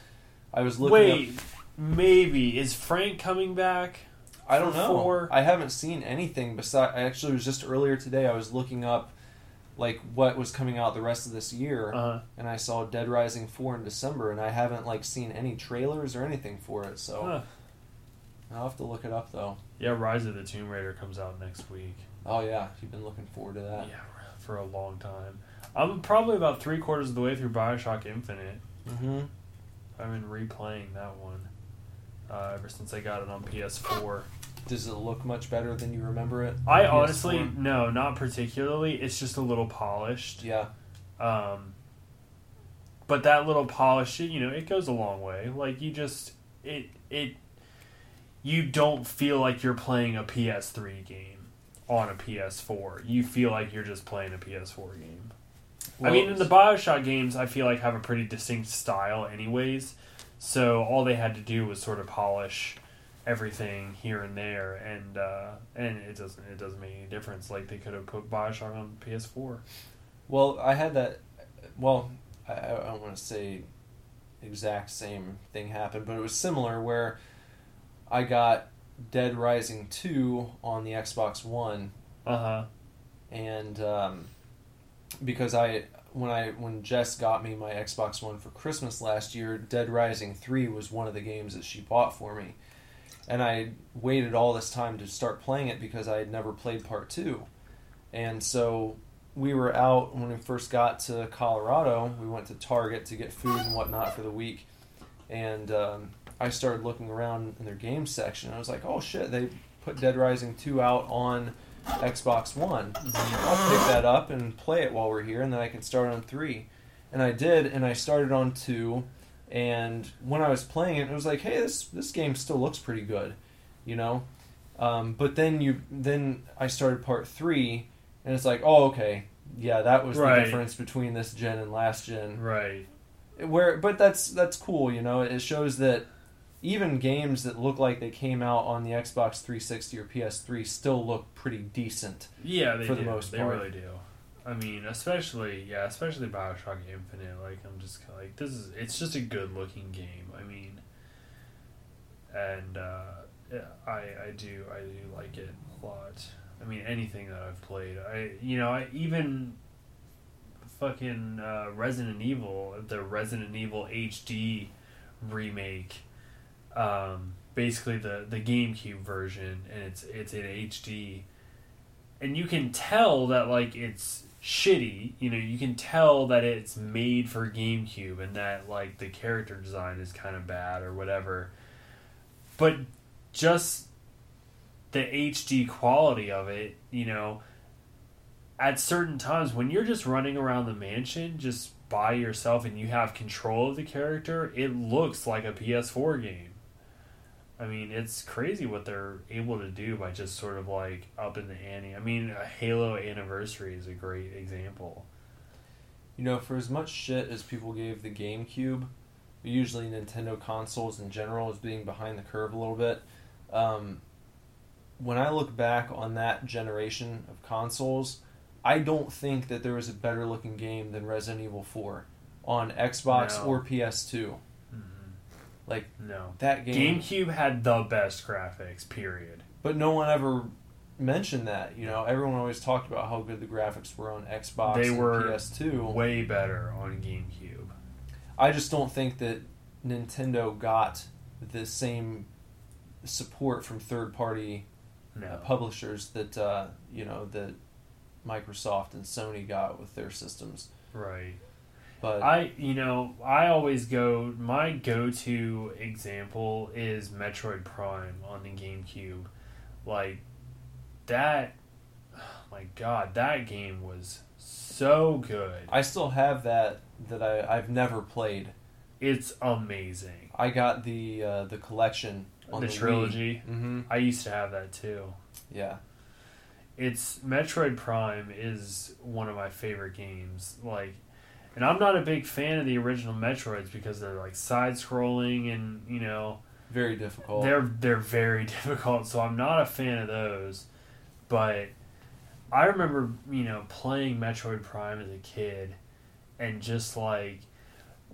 I was looking. Wait, maybe is Frank coming back? I don't know. four? I haven't seen anything besides. I actually was just earlier today. I was looking up like what was coming out the rest of this year, Uh, and I saw Dead Rising four in December, and I haven't like seen any trailers or anything for it. So huh. I'll have to look it up though. Yeah, Rise of the Tomb Raider comes out next week. Oh yeah, you've been looking forward to that. Yeah, for a long time. I'm probably about three quarters of the way through Bioshock Infinite. Mm-hmm. I've been replaying that one uh, ever since I got it on PS4. Does it look much better than you remember it? I honestly, PS4? no, not particularly. It's just a little polished. Yeah. Um, but that little polish, you know, it goes a long way. Like you just it it you don't feel like you're playing a PS3 game on a PS4. You feel like you're just playing a PS4 game. I mean, in the Bioshock games, I feel like have a pretty distinct style, anyways. So all they had to do was sort of polish everything here and there, and uh, and it doesn't it doesn't make any difference. Like they could have put Bioshock on PS4. Well, I had that. Well, I, I don't want to say exact same thing happened, but it was similar where I got Dead Rising 2 on the Xbox One, Uh huh. and um, because I when I when Jess got me my Xbox One for Christmas last year, Dead Rising 3 was one of the games that she bought for me. And I waited all this time to start playing it because I had never played part 2. And so we were out when we first got to Colorado. We went to Target to get food and whatnot for the week, and um, I started looking around in their game section. I was like, "Oh shit! They put Dead Rising two out on Xbox One. I'll pick that up and play it while we're here, and then I can start on three. And I did, and I started on two. And when I was playing it, it was like, "Hey, this this game still looks pretty good," you know. Um, but then you then I started part three, and it's like, oh, okay, yeah, that was Right. the difference between this gen and last gen. Right. Where, but that's that's cool, you know. It shows that even games that look like they came out on the Xbox 360 or PS3 still look pretty decent. Yeah, they For the do. most they part. really do. I mean, especially yeah, especially Bioshock Infinite. Like I'm just kinda like this is it's just a good looking game. I mean, and uh, I I do I do like it a lot. I mean, anything that I've played, I you know I even fucking uh, Resident Evil, the Resident Evil HD remake. Um, basically the the GameCube version, and it's it's in HD and you can tell that like it's shitty you know you can tell that it's made for gamecube and that like the character design is kind of bad or whatever. But just the hd quality of it you know at certain times when you're just running around the mansion just by yourself and you have control of the character it looks like a ps4 game I mean, it's crazy what they're able to do by just sort of like up in the ante. I mean, a Halo Anniversary is a great example. You know, for as much shit as people gave the GameCube, usually Nintendo consoles in general as being behind the curve a little bit. Um, when I look back on that generation of consoles, I don't think that there was a better looking game than Resident Evil 4 on Xbox No. or PS2. Like No. that game, GameCube had the best graphics, period. but no one ever mentioned that. You know, everyone always talked about how good the graphics were on Xbox They and were PS2. Way better on GameCube. I just don't think that Nintendo got the same support from third party No. publishers that uh, you know that Microsoft and Sony got with their systems. Right. But I, you know, I always go, my go to example is Metroid Prime on the GameCube. Like, that, oh my god, that game was so good. I still have that that I, I've never played. It's amazing. I got the uh, the collection on the the, trilogy. hmm I used to have that too. Yeah, It's Metroid Prime is one of my favorite games. Like, and I'm not a big fan of the original Metroids because they're like side scrolling and you know very difficult. they're they're very <laughs> difficult. So I'm not a fan of those. But I remember you know playing Metroid Prime as a kid and just like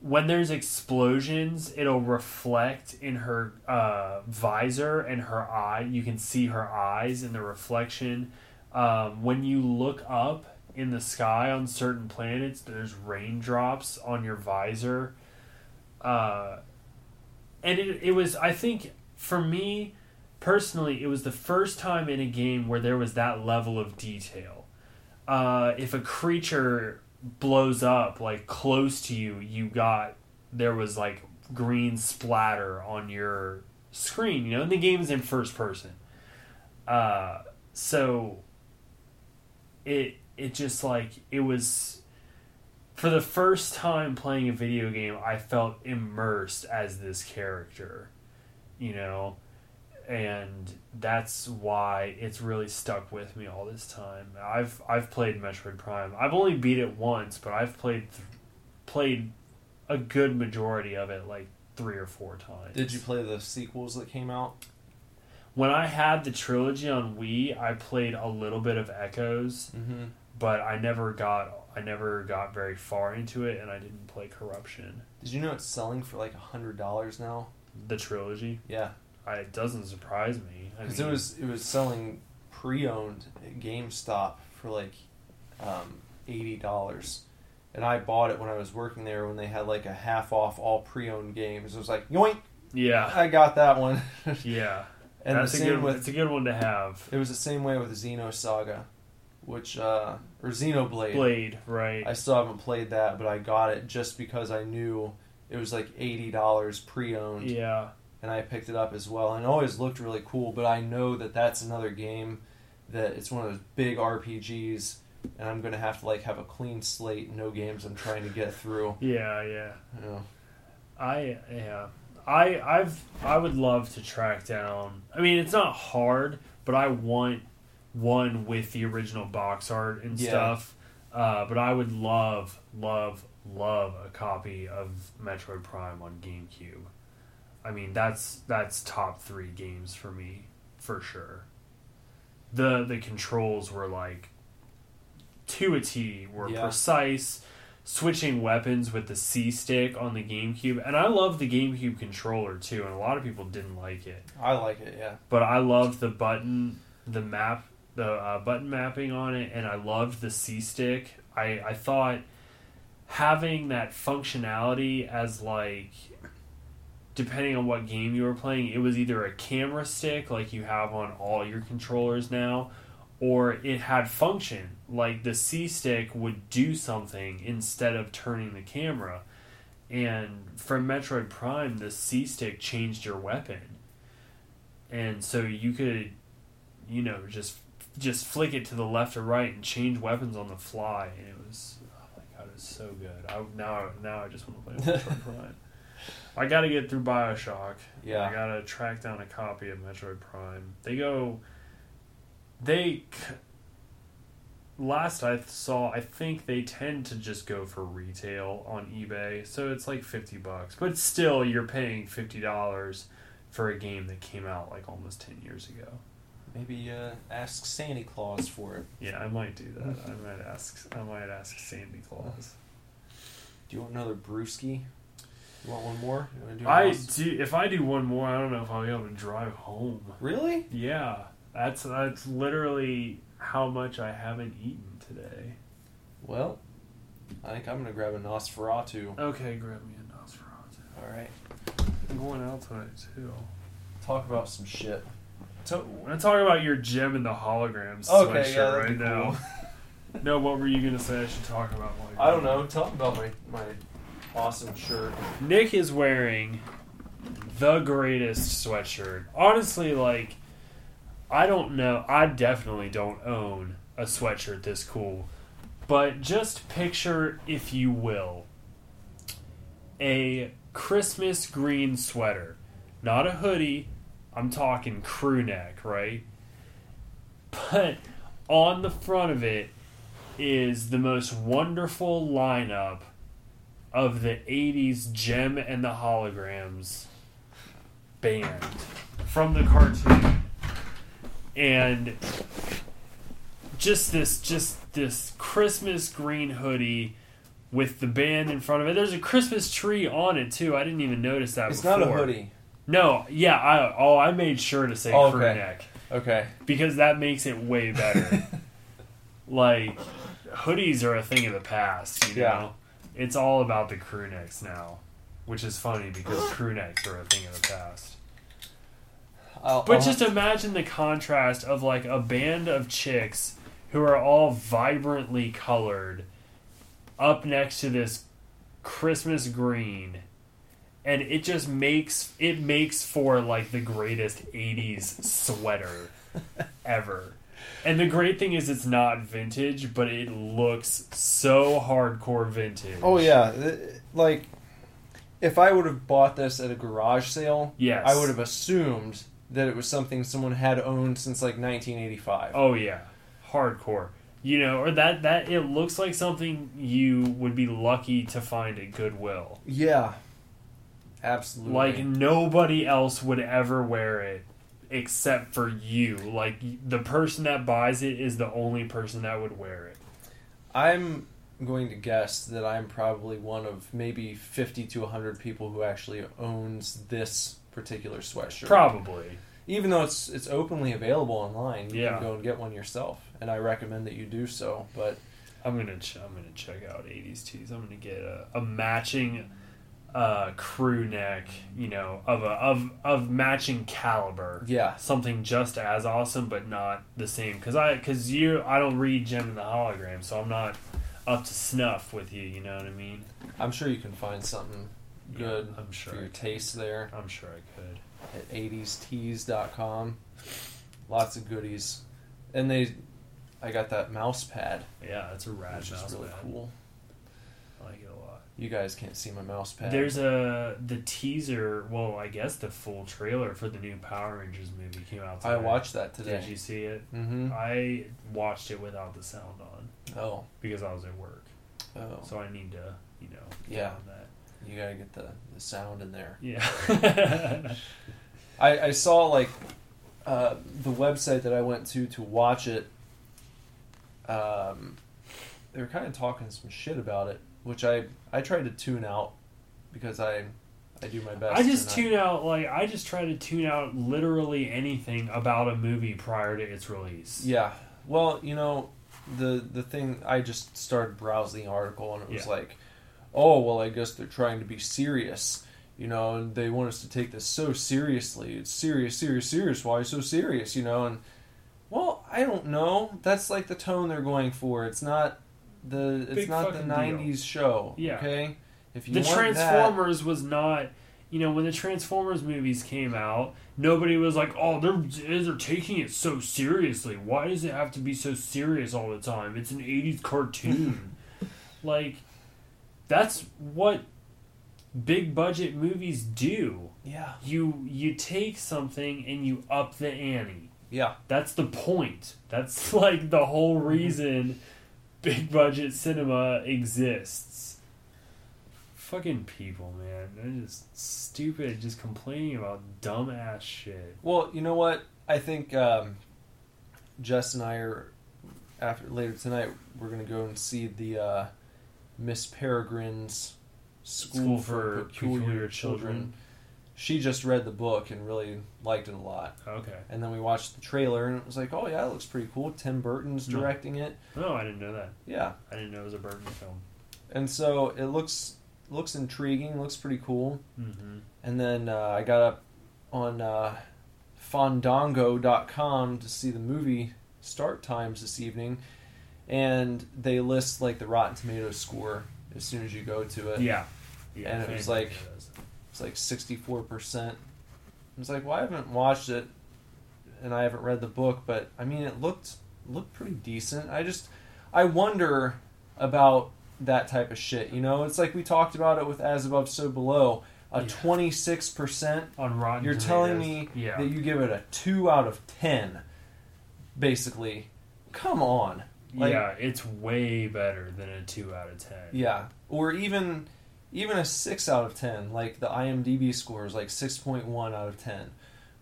when there's explosions, it'll reflect in her uh, visor and her eye. You can see her eyes in the reflection. Um, when you look up in the sky on certain planets, there's raindrops on your visor. Uh, and it, it was, I think, for me personally, it was the first time in a game where there was that level of detail. Uh, if a creature blows up like close to you, you got there was like green splatter on your screen. You know, and the game is in first person. Uh, so it it just like it was for the first time playing a video game, I felt immersed as this character. You know, and that's why it's really stuck with me all this time. I've I've played Metroid Prime. I've only beat it once, but I've played th- played a good majority of it like three or four times. Did you play the sequels that came out? When I had the trilogy on Wii, I played a little bit of Echoes, Mm-hmm. But I never got I never got very far into it, and I didn't play Corruption. Did you know it's selling for like a hundred dollars now? The trilogy, Yeah, I, it doesn't surprise me. Because it was it was selling pre-owned at GameStop for like um, eighty dollars, and I bought it when I was working there when they had like a half off all pre-owned games. It was like yoink, yeah, I got that one. <laughs> yeah. and that's the a same good. with it's a good one to have. it was the same way with Xenosaga, which uh, or Xenoblade. Blade, right? I still haven't played that, but I got it just because I knew it was like eighty dollars pre-owned, yeah, and I picked it up as well. And it always looked really cool, but I know that that's another game that it's one of those big RPGs, and I'm gonna have to like have a clean slate, no games I'm trying to get through. <laughs> yeah, yeah. You know. I yeah. I I've I would love to track down. I mean, it's not hard, but I want one with the original box art and Yeah. stuff. Uh, but I would love, love, love a copy of Metroid Prime on GameCube. I mean, that's that's top three games for me for sure. The the controls were like to a T, were Yeah. precise. Switching weapons with the C stick on the GameCube, and I love the GameCube controller too. And a lot of people didn't like it I like it, yeah. but I love the button, the map, the uh, button mapping on it, and I loved the C stick. I I thought having that functionality as like depending on what game you were playing, it was either a camera stick like you have on all your controllers now, or it had function like the C stick would do something instead of turning the camera. And from Metroid Prime, the C stick changed your weapon and so you could you know just just flick it to the left or right and change weapons on the fly and it was oh my god it was so good I now now I just want to play Metroid <laughs> Prime I got to get through BioShock Yeah. I got to track down a copy of Metroid Prime they go they last I saw I think they tend to just go for retail on eBay so it's like 50 bucks but still you're paying $50 for a game that came out like almost 10 years ago. Maybe uh, ask Santa Claus for it. Yeah, I might do that. I might ask I might ask Sandy Claus. Do you want another brewski? You want one more? You want to do I else? do if I do one more, I don't know if I'll be able to drive home. Really? Yeah. That's that's literally how much I haven't eaten today. Well, I think I'm gonna grab a Nosferatu. Okay, grab me a Nosferatu. All right. I'm going out tonight too. Talk about some shit. So, when I talk about your Jem and the holograms Okay, sweatshirt yeah, right now. <laughs> No, what were you gonna say I should talk about? while you're I don't know. Tell about my my awesome shirt. Nick is wearing the greatest sweatshirt. Honestly, like, I don't know. I definitely don't own a sweatshirt this cool. But just picture, if you will, a Christmas green sweater. Not a hoodie. I'm talking crew neck, right? But on the front of it is the most wonderful lineup of the 80s Jem and the Holograms band from the cartoon. And just this just this Christmas green hoodie with the band in front of it. There's a Christmas tree on it too. I didn't even notice that. It's before. not a hoodie. No, yeah. I oh I made sure to say Oh, crew okay. neck Okay. because that makes it way better. <laughs> like hoodies are a thing of the past. You Yeah. know, it's all about the crew necks now, which is funny because <gasps> crew necks are a thing of the past. I'll, But I'll just imagine the contrast of like a band of chicks who are all vibrantly colored up next to this Christmas green and it just makes it makes for like the greatest 80s sweater <laughs> ever. And the great thing is it's not vintage, but it looks so hardcore vintage. Oh yeah, like if I would have bought this at a garage sale, Yes. I would have assumed that it was something someone had owned since like 1985. Oh yeah, hardcore. You know, or that that it looks like something you would be lucky to find at Goodwill. Yeah, absolutely. Like nobody else would ever wear it except for you. Like the person that buys it is the only person that would wear it. I'm going to guess that I'm probably one of maybe 50 to 100 people who actually owns this particular sweatshirt. Probably. Even though it's it's openly available online, you Yeah. can go and get one yourself, and I recommend that you do so. But I'm gonna ch- I'm gonna check out 80s tees. I'm gonna get a, a matching uh, crew neck, you know, of a of of matching caliber. yeah, something just as awesome but not the same because i because you i don't read Jem in the hologram so i'm not up to snuff with you you know what i mean I'm sure you can find something good Yeah, I'm sure for your taste there. i'm sure i could at 80stees.com. Lots of goodies. And they I got that mouse pad, yeah it's a rad which mouse is really pad. cool. i like it a lot You guys can't see my mouse pad. there's a the teaser well i guess the full trailer for the new power rangers movie came out I watched that today. did you see it Mm-hmm. i watched it without the sound on Oh, because i was at work oh. so i need to you know get Yeah. on that You gotta get the, the sound in there. yeah <laughs> I, I saw like uh, the website that I went to to watch it. Um, they were kind of talking some shit about it, which I I tried to tune out because I I do my best. I just tune out like I just try to tune out literally anything about a movie prior to its release. Yeah. Well, you know, the the thing I just started browsing the article and it was Yeah. like, oh well, I guess they're trying to be serious. You know, and they want us to take this so seriously. It's serious, serious, serious. Why so serious? You know, and well, I don't know. That's like the tone they're going for. It's not the it's Big not the fucking deal. '90s show. Yeah. Okay. If you The want Transformers was not you know, when the Transformers movies came out, nobody was like, "Oh, they're they're taking it so seriously. Why does it have to be so serious all the time? It's an '80s cartoon." <laughs> like, that's what big budget movies do. yeah, You you take something and you up the ante. yeah, That's the point. That's <laughs> like the whole mm-hmm. reason big budget cinema exists. Fucking people, man. They're just stupid, just complaining about dumb ass shit. Well, you know what? I think um, Jess and I are after later tonight. We're gonna go and see the uh, Miss Peregrine's School, School for, for Peculiar, Peculiar Children. Children. She just read the book and really liked it a lot. Okay. And then we watched the trailer and it was like, oh yeah, it looks pretty cool. Tim Burton's No. directing it. No, I didn't know that. Yeah, I didn't know it was a Burton film. and so it looks looks intriguing. Looks pretty cool. Mm-hmm. And then uh, I got up on uh, Fandango.com to see the movie start times this evening, and they list like the Rotten Tomatoes score as soon as you go to it. Yeah. Yeah. And it was like- it. It's like sixty four percent. I was like, well, I haven't watched it, and I haven't read the book, but I mean, it looked looked pretty decent. I just I wonder about that type of shit. You know, it's like we talked about it with As Above, So Below. A twenty six percent on Rotten You're telling me yeah. that you give it a two out of ten, basically. Come on. Like, yeah, it's way better than a 2 out of 10. Yeah. Or even even a six out of ten. Like the IMDb score is like six point one out of ten.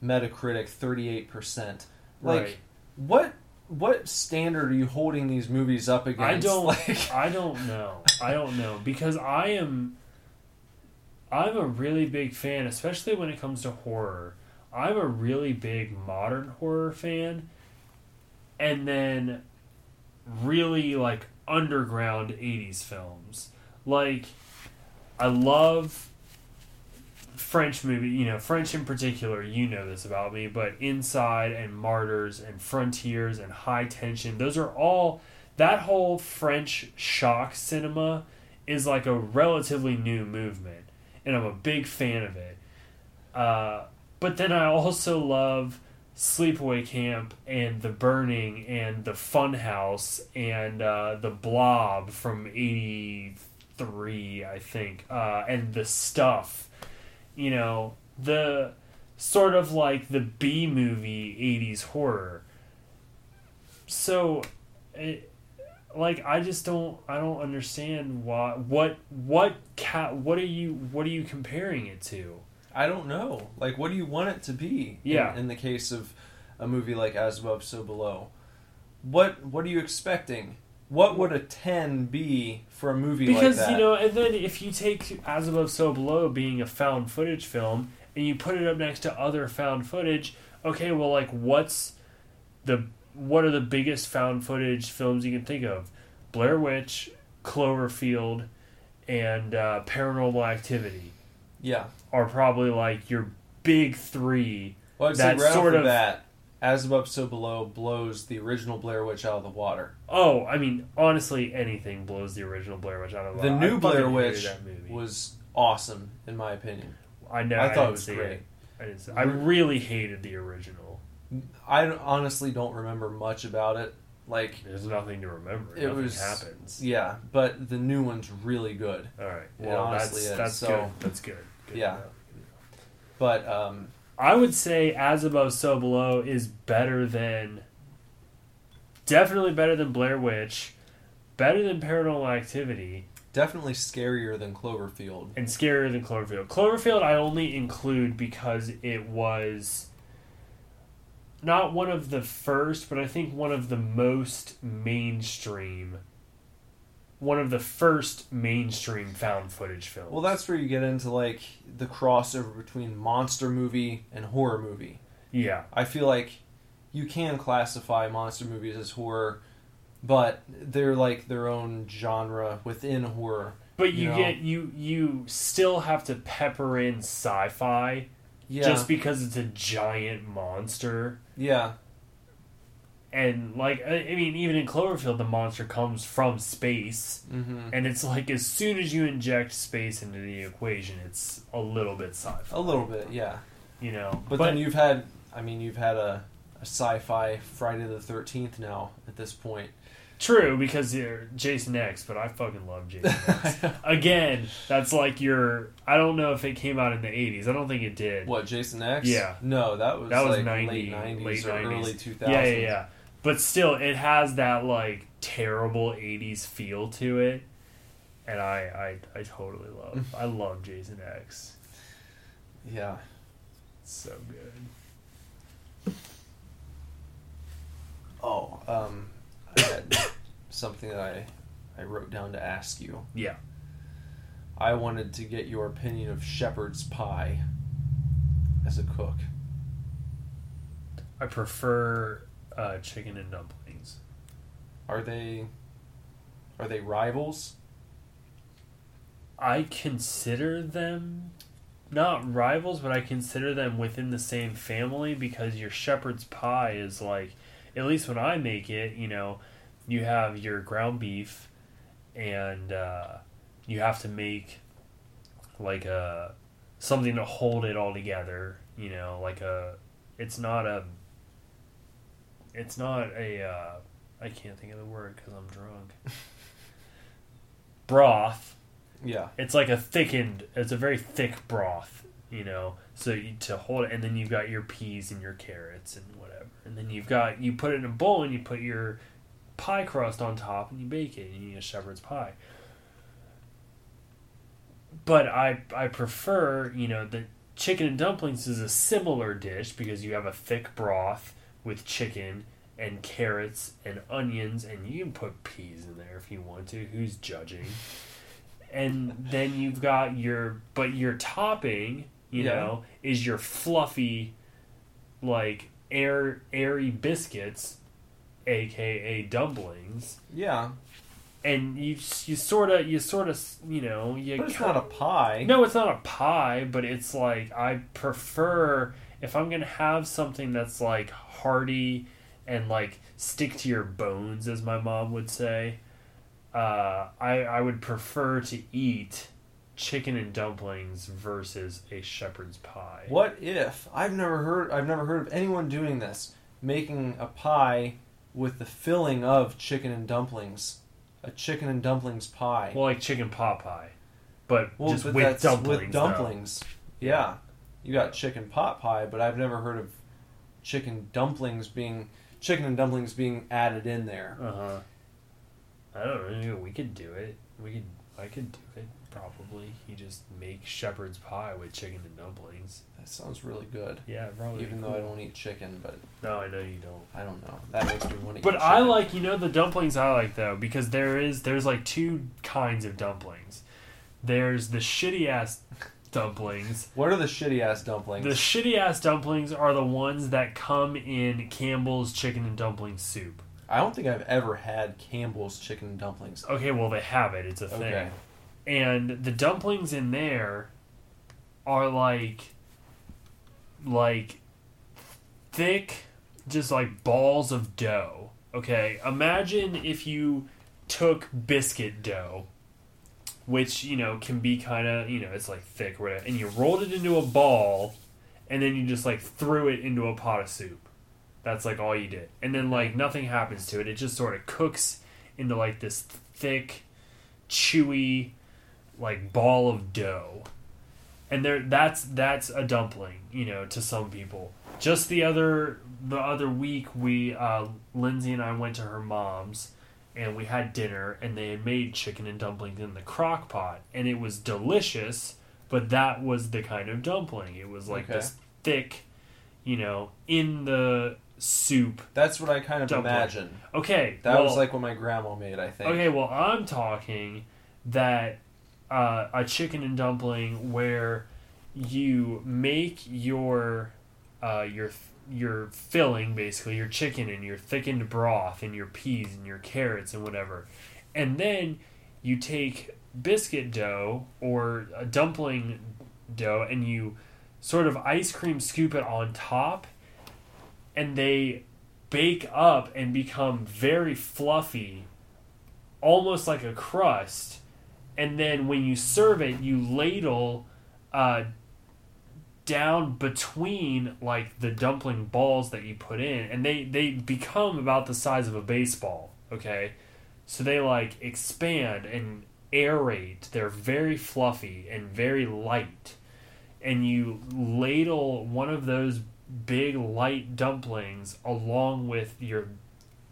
Metacritic thirty eight percent. Like Right. what what standard are you holding these movies up against? I don't <laughs> like. I don't know. I don't know because I am I'm a really big fan, especially when it comes to horror. I'm a really big modern horror fan and then really like underground 80s films. Like I love French movie, you know, French in particular, you know this about me, but Inside and Martyrs and Frontiers and High Tension, those are all that whole French shock cinema is like a relatively new movement, and I'm a big fan of it. Uh, but then I also love Sleepaway Camp and The Burning and The Funhouse and uh, The Blob from '83, I think, uh, and The Stuff. You know, the sort of like the B movie '80s horror. So, it, like I just don't I don't understand why what what cat what are you what are you comparing it to? I don't know. Like, what do you want it to be? in- Yeah. In, the case of a movie like As Above, So Below, what what are you expecting? What would a ten be for a movie Because like that? Because, you know, and then if you take As Above So Below being a found footage film and you put it up next to other found footage, okay, well like what's the what are the biggest found footage films you can think of? Blair Witch, Cloverfield, and uh, Paranormal Activity yeah. are probably like your big three. Well, I'd say That sort of- bat, As Above, So Below blows the original Blair Witch out of the water. Oh, I mean, honestly, anything blows the original Blair Witch out of the water. The new I Blair Witch was awesome, in my opinion. I know. I I, thought it was great. It. I didn't. See, I really hated the original. I honestly don't remember much about it. Like, There's nothing to remember. It Nothing was- happens. yeah, but the new one's really good. All right. It honestly that's is, that's so- good. That's good. good Yeah. But um, I would say As Above, So Below is better than. Definitely better than Blair Witch, better than Paranormal Activity, definitely scarier than Cloverfield. and scarier than Cloverfield. Cloverfield I only include because it was not one of the first, but I think one of the most mainstream. One of the first mainstream found footage films. Well, that's where you get into like the crossover between monster movie and horror movie. yeah, I feel like you can classify monster movies as horror, but they're like their own genre within horror. but you You know. get you you still have to pepper in sci-fi Yeah, just because it's a giant monster. yeah, And like I mean, even in Cloverfield, the monster comes from space. hmm And it's like as soon as you inject space into the equation, it's a little bit sci-fi. a little bit, yeah. You know, But, then you've had, I mean, you've had a, a sci-fi Friday the Thirteenth now at this point. true because you're Jason X, but I fucking love Jason <laughs> X. Again, that's like your. I don't know if it came out in the '80s. I don't think it did. What Jason X? Yeah. no, that was That was like 90, late nineties late or 90s. early two Yeah, yeah, yeah. But still, it has that like terrible '80s feel to it, and I, I, I totally love. <laughs> I love Jason X. yeah. It's so good. Oh, um, I had <coughs> something that I I wrote down to ask you. Yeah. I wanted to get your opinion of shepherd's pie as a cook. I prefer uh, chicken and dumplings. Are they are they rivals? I consider them not rivals, but I consider them within the same family because your shepherd's pie is like, at least when I make it, you know, you have your ground beef and uh, you have to make like a something to hold it all together, you know, like a it's not a it's not a uh, I can't think of the word because I'm drunk. <laughs> Broth Yeah. it's like a thickened it's a very thick broth you know so you, to hold it and then you've got your peas and your carrots and whatever and then you've got you put it in a bowl and you put your pie crust on top and you bake it and you eat a shepherd's pie but i i prefer you know the chicken and dumplings is a similar dish because you have a thick broth with chicken and carrots and onions, and you can put peas in there if you want to. Who's judging? And then you've got your, but your topping, you Yeah. know, is your fluffy, like air airy biscuits, aka dumplings. Yeah, And you you sort of you sort of you know you but it's kinda- not a pie. no, it's not a pie, but it's like I prefer if I'm gonna have something that's like hearty and like stick to your bones, as my mom would say. Uh, I I would prefer to eat chicken and dumplings versus a shepherd's pie. What if I've never heard I've never heard of anyone doing this, making a pie with the filling of chicken and dumplings, a chicken and dumplings pie. Well, like chicken pot pie, but Well, just but with that's dumplings. with dumplings. Yeah, you got chicken pot pie, but I've never heard of chicken dumplings being chicken and dumplings being added in there. Uh huh. I don't know. We could do it. We could. I could do it. Probably. You just make shepherd's pie with chicken and dumplings. That sounds really good. Yeah, probably. Even though I don't eat chicken, but No, I know you don't. I don't know. That makes me want to eat But I like, you know, the dumplings I like though because there is there's like two kinds of dumplings. There's the shitty ass dumplings. What are the shitty ass dumplings? The shitty ass dumplings are the ones that come in Campbell's chicken and dumpling soup. I don't think I've ever had Campbell's chicken and dumplings. Okay, well they have it. It's a thing. Okay. and the dumplings in there are like like thick just like balls of dough okay imagine if you took biscuit dough which you know can be kind of you know it's like thick or whatever and you rolled it into a ball and then you just like threw it into a pot of soup. That's like all you did. And then like nothing happens to it. It just sort of cooks into like this thick chewy like ball of dough. And there that's that's a dumpling you know to some people. Just the other the other week we uh lindsay and i went to her mom's and we had dinner and they had made chicken and dumplings in the crock pot and it was delicious but that was the kind of dumpling it was like Okay. this thick you know in the soup That's what I kind of Dumpling. imagine. okay That was like what my grandma made, I think. Okay, well, I'm talking that uh, a chicken and dumpling where you make your uh, your your filling basically your chicken and your thickened broth and your peas and your carrots and whatever, and then you take biscuit dough or a dumpling dough and you sort of ice cream scoop it on top, and they bake up and become very fluffy almost like a crust, and then when you serve it, you ladle uh, down between like the dumpling balls that you put in, and they they become about the size of a baseball. Okay, so they like expand and aerate. They're very fluffy and very light, and you ladle one of those big light dumplings along with your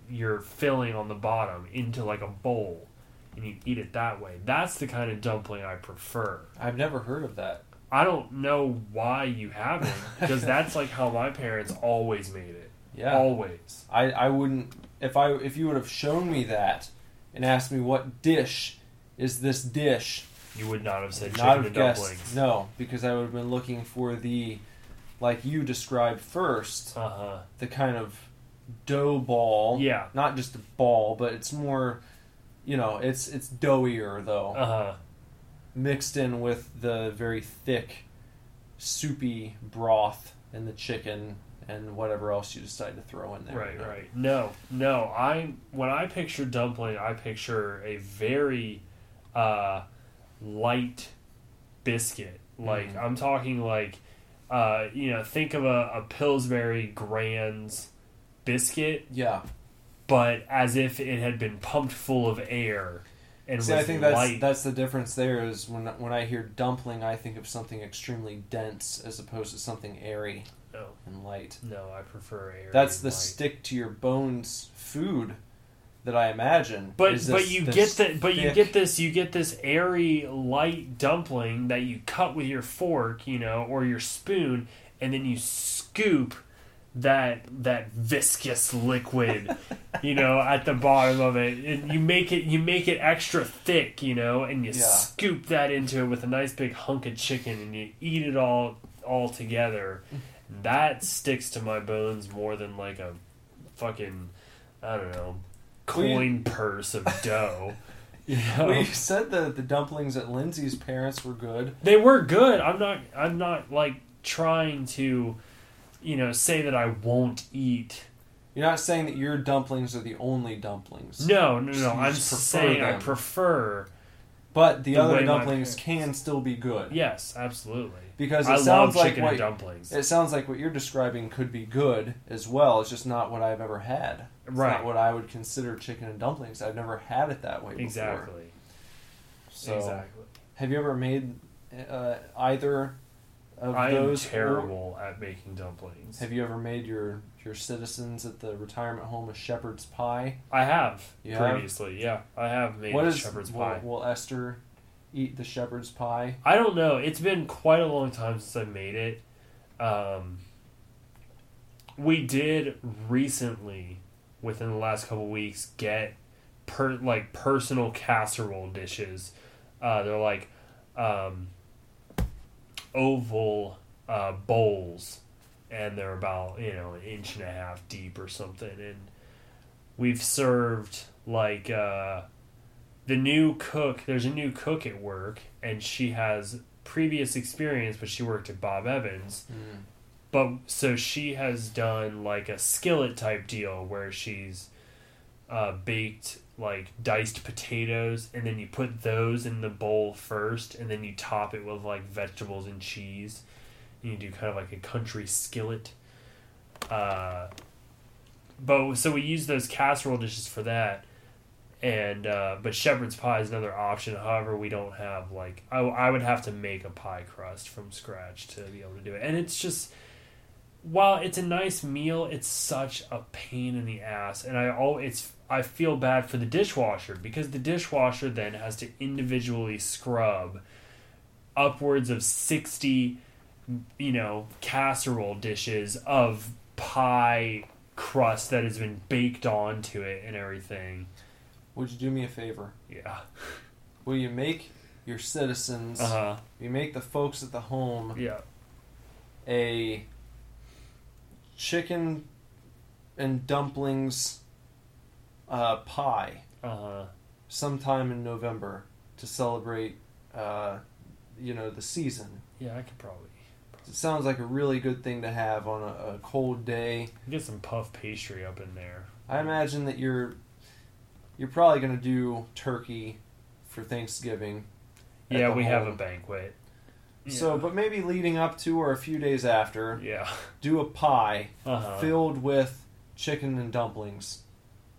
your filling on the bottom into like a bowl and you eat it that way. That's the kind of dumpling I prefer. I've never heard of that. I don't know why you haven't because that's like how my parents always made it. Yeah. Always. I, I wouldn't if I if you would have shown me that and asked me what dish is this dish, You would not have said chicken and dumplings. No, because I would have been looking for the like you described first, Uh huh. the kind of dough ball. Yeah. Not just a ball, but it's more you know, it's it's doughier though. Uh huh. Mixed in with the very thick, soupy broth and the chicken and whatever else you decide to throw in there. Right, right. No, no. I when I picture dumpling, I picture a very uh, light biscuit. Like Mhm. I'm talking like uh, you know, think of a, a Pillsbury Grands biscuit, Yeah. but as if it had been pumped full of air and See, I think that's light. that's the difference. There is when when I hear dumpling, I think of something extremely dense as opposed to something airy no, and light. no, I prefer air. That's the light. stick to your bones food that I imagine. But is but you this get the but you get this you get this airy light dumpling that you cut with your fork, you know, or your spoon, and then you scoop that that viscous liquid, you know, <laughs> at the bottom of it, and you make it you make it extra thick, you know, and you Yeah. scoop that into it with a nice big hunk of chicken, and you eat it all all together. <laughs> That sticks to my bones more than like a fucking I don't know coin purse of dough. <laughs> You know? You said that the dumplings at Lindsay's parents were good. They were good. I'm not. I'm not like trying to, you know, say that I won't eat. You're not saying that your dumplings are the only dumplings. No, no, no. I'm saying I prefer. But the, The other dumplings can still be good. Yes, absolutely. Because it I sounds love like chicken what and dumplings. it sounds like what you're describing could be good as well. It's just not what I've ever had. It's Right. not what I would consider chicken and dumplings. I've never had it that way before. Exactly. So, exactly. have you ever made uh, either of I am those? or- terrible at making dumplings. Have you ever made your your citizens at the retirement home a shepherd's pie? I have You have? previously. Yeah, I have made what is shepherd's will, pie. Will Esther eat the shepherd's pie? I don't know. It's been quite a long time since I made it. Um, we did recently, within the last couple weeks, get per like personal casserole dishes. Uh, they're like um, oval uh, bowls, and they're about you know an inch and a half deep or something. And we've served like. Uh, the new cook there's a new cook at work and she has previous experience but she worked at bob evans but so she has done like a skillet type deal where she's uh, baked like diced potatoes and then you put those in the bowl first and then you top it with like vegetables and cheese. And you do kind of like a country skillet. Uh, but so we use those casserole dishes for that. And uh, but shepherd's pie is another option. However, we don't have like I, I would have to make a pie crust from scratch to be able to do it, and it's just while it's a nice meal, it's such a pain in the ass, and I all it's I feel bad for the dishwasher because the dishwasher then has to individually scrub upwards of sixty, you know, casserole dishes of pie crust that has been baked onto it and everything. Would you do me a favor? Yeah. <laughs> Will you make your citizens? Uh huh. You make the folks at the home Yeah. a chicken and dumplings uh, pie Uh huh. sometime in November to celebrate, uh, you know, the season. Yeah, I could probably It sounds like a really good thing to have on a, a cold day. get some puff pastry up in there. I imagine that you're you're probably going to do turkey for Thanksgiving. Yeah, we have a home. banquet. So, but maybe leading up to or a few days after, yeah. do a pie Uh huh. filled with chicken and dumplings.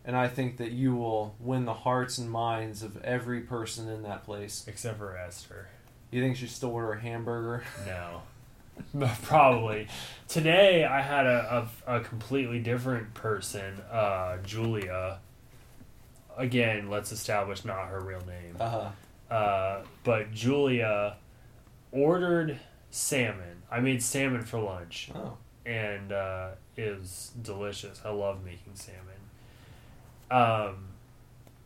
And I think that you will win the hearts and minds of every person in that place. Except for Esther. You think she still order a hamburger? No. <laughs> Probably. Today I had a, a, a completely different person, uh, Julia. Again, let's establish not her real name. Uh-huh. Uh, but Julia ordered salmon. I made salmon for lunch. Oh. and uh, is delicious. I love making salmon. Um,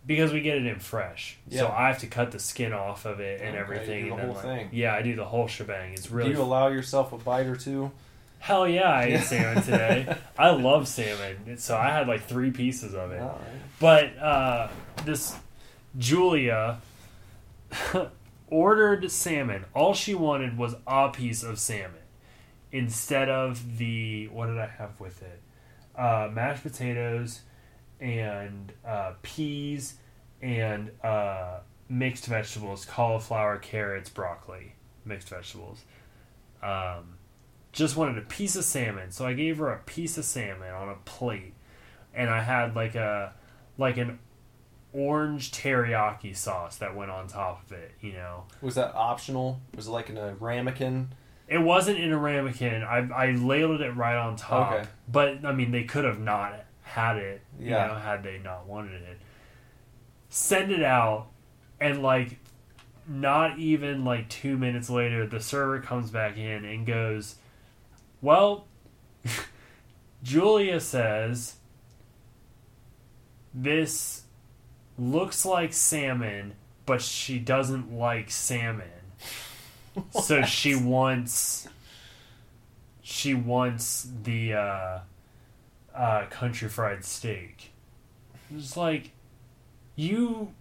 because we get it in fresh, so I have to cut the skin off of it and Okay, everything. and the then, whole like- thing. Yeah, I do the whole shebang. It's really Do you allow yourself a bite or two? hell yeah. I Yeah. ate <laughs> salmon today. I love salmon, so I had like three pieces of it. Right. But uh, this Julia <laughs> ordered salmon. All she wanted was a piece of salmon instead of the what did I have with it? Uh, mashed potatoes and uh, peas and uh, mixed vegetables, cauliflower, carrots, broccoli, mixed vegetables. Um, just wanted a piece of salmon, so I gave her a piece of salmon on a plate, and I had like a like an orange teriyaki sauce that went on top of it. You know, Was that optional? Was it like in a ramekin? it wasn't in a ramekin. I I ladled it right on top. Okay. But I mean, they could have not had it. You know, had they not wanted it. Send it out, and like, not even like two minutes later, the server comes back in and goes, "Well." <laughs> Julia says, This looks like salmon, but she doesn't like salmon. <laughs> so she wants. She wants the uh, uh, country fried steak. It's like, you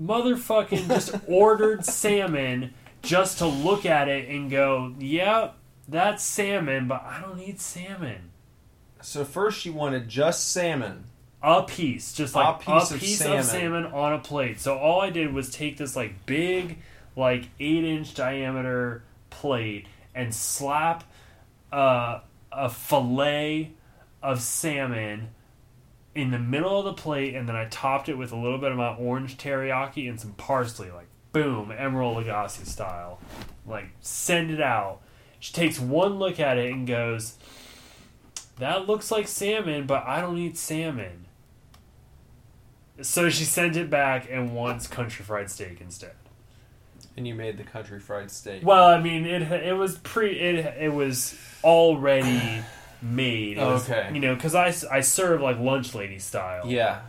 motherfucking just <laughs> ordered salmon just to look at it and go, yep, that's salmon, but I don't eat salmon. So first she wanted just salmon. A piece, just like A piece a of piece salmon. of salmon on a plate. So all I did was take this like big, like eight inch diameter plate and slap uh, a fillet of salmon in the middle of the plate, and then I topped it with a little bit of my orange teriyaki and some parsley, like boom, Emeril Lagasse style. Like send it out. She takes one look at it and goes, "That looks like salmon, but I don't eat salmon." So she sent it back and wants country fried steak instead. And you made the country fried steak. Well, I mean, it it was pre it it was already made. Was, Okay. you know, because I I serve like lunch lady style. Yeah.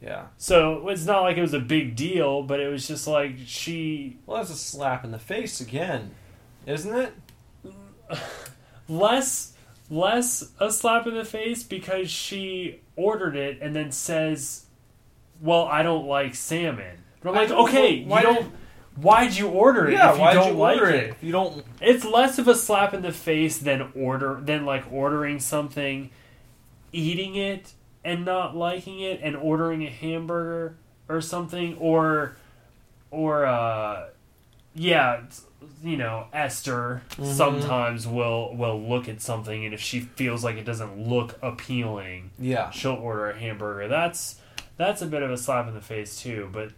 Yeah. So it's not like it was a big deal, but it was just like she Well, that's a slap in the face again, isn't it? <laughs> less less a slap in the face because she ordered it and then says, "Well, I don't like salmon." But I'm like, okay, know- why you don't. Why'd you order it Yeah. if you don't you like order it? it? If you don't. It's less of a slap in the face than order than like ordering something, eating it and not liking it, and ordering a hamburger or something, or or uh, yeah, you know, Esther sometimes will will look at something, and if she feels like it doesn't look appealing, Yeah. she'll order a hamburger. That's that's a bit of a slap in the face too, but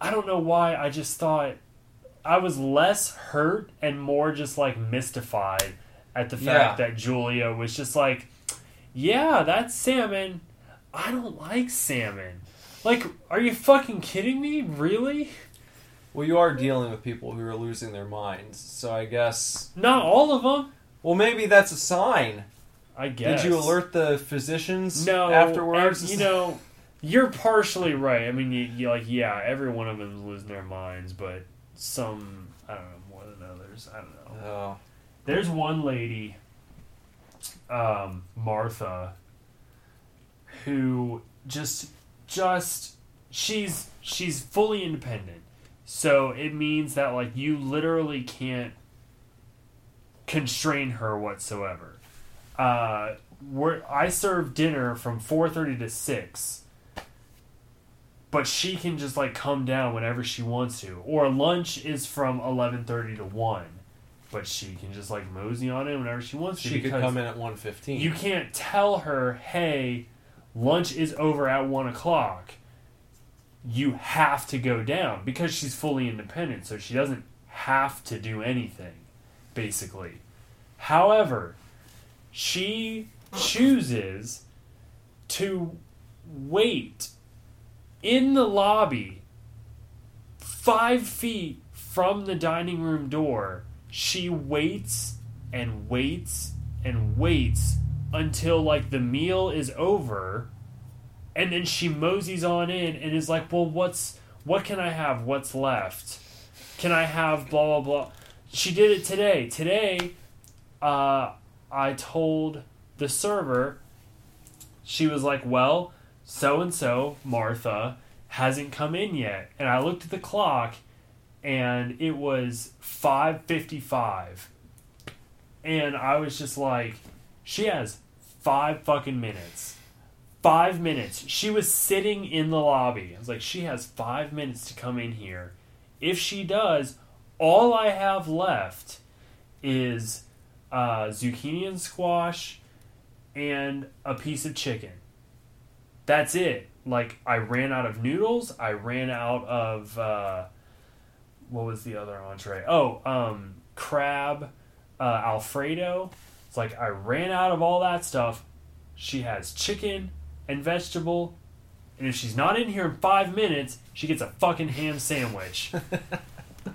I don't know why I just thought I was less hurt and more just like mystified at the fact Yeah. that Julia was just like, "Yeah, that's salmon. I don't like salmon." Like, are you fucking kidding me? Really? Well, you are dealing with people who are losing their minds, so I guess. Not all of them. Well, maybe that's a sign. I guess. Did you alert the physicians No. afterwards? and, you know, you're partially right. I mean, you, you like, yeah, every one of them is losing their minds, but some, I don't know, more than others. I don't know. Oh. There's one lady, um, Martha, who just, just, she's, she's fully independent. So it means that, like, you literally can't constrain her whatsoever. Uh, we're, I serve dinner from 4.30 to 6 but she can just like come down whenever she wants to. Or lunch is from 11.30 to 1 but she can just like mosey on in whenever she wants to She could come in at 1.15. you can't tell her hey lunch is over at 1 o'clock. You have to go down because she's fully independent so she doesn't have to do anything basically. However she chooses to wait in the lobby, five feet from the dining room door. She waits and waits and waits until like the meal is over, and then she moseys on in and is like, "Well, what's what can I have? What's left? Can I have blah blah blah?" She did it today. Today, uh, I told the server. She was like, "Well." So and so, Martha, hasn't come in yet. And I looked at the clock and it was 5:55. And I was just like she has 5 fucking minutes. 5 minutes. She was sitting in the lobby. I was like she has 5 minutes to come in here. If she does, all I have left is uh, zucchini and squash and a piece of chicken that's it. Like I ran out of noodles. I ran out of uh, what was the other entree? Oh, um, crab uh, Alfredo. It's like I ran out of all that stuff. She has chicken and vegetable, and if she's not in here in five minutes, she gets a fucking ham sandwich.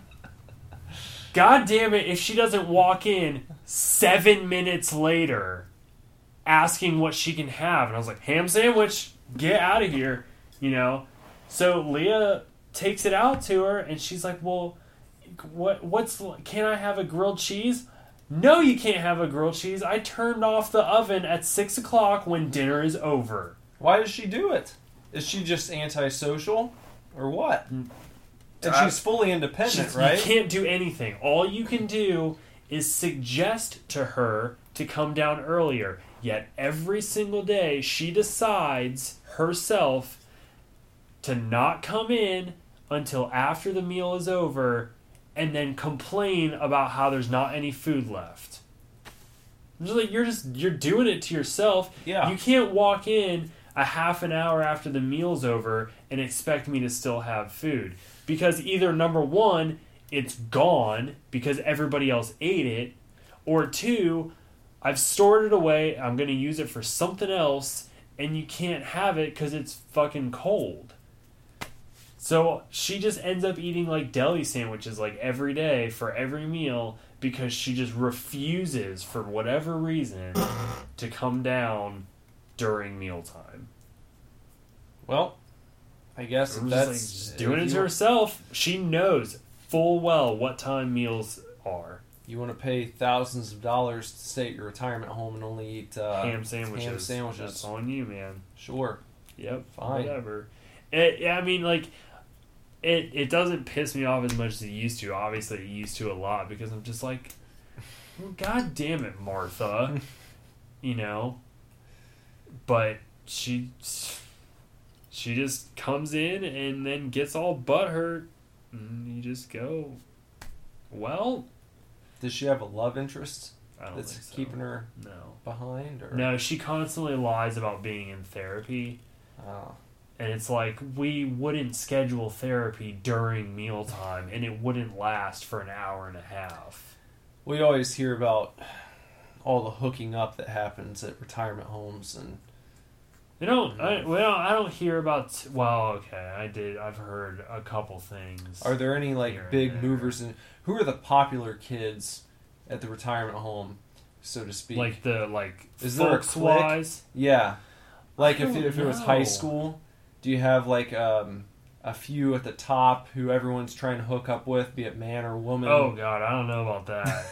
<laughs> God damn it! If she doesn't walk in seven minutes later, asking what she can have, and I was like, ham sandwich, get out of here, you know. So Leah takes it out to her, and she's like, well, what what's can I have a grilled cheese? No, you can't have a grilled cheese. I turned off the oven at six o'clock when dinner is over. Why does she do it? Is she just antisocial, or what? And Uh, she's fully independent, She's- right? You can't do anything. All you can do is suggest to her to come down earlier. Yet every single day she decides herself to not come in until after the meal is over and then complain about how there's not any food left. I'm just like you're just you're doing it to yourself. Yeah. You can't walk in a half an hour after the meal's over and expect me to still have food. Because either number one, it's gone because everybody else ate it, or two, I've stored it away, I'm gonna use it for something else, and you can't have it because it's fucking cold. So she just ends up eating like deli sandwiches like every day for every meal because she just refuses for whatever reason to come down during mealtime. Well, I guess if just, that's like, just doing it to herself. She knows full well what time meals are. You want to pay thousands of dollars to stay at your retirement home and only eat uh, ham sandwiches. Ham sandwiches. That's on you, man. Sure. Yep. Fine. Whatever. It, I mean, like, it it doesn't piss me off as much as it used to. Obviously, it used to a lot because I'm just like, well, God damn it, Martha. <laughs> you know. But she she just comes in and then gets all butthurt, and you just go, well, Does she have a love interest I don't that's so. keeping her No. behind? Or No, she constantly lies about being in therapy. Oh. And it's like we wouldn't schedule therapy during mealtime and it wouldn't last for an hour and a half. we always hear about all the hooking up that happens at retirement homes, and You don't I, well, I don't hear about well, okay, I did I've heard a couple things. are there any like big movers? And who are the popular kids at the retirement home, so to speak? like the like Is there a clique? wise? yeah, like if it, if it was high school, do you have like um, a few at the top who everyone's trying to hook up with, be it man or woman? Oh god, I don't know about that.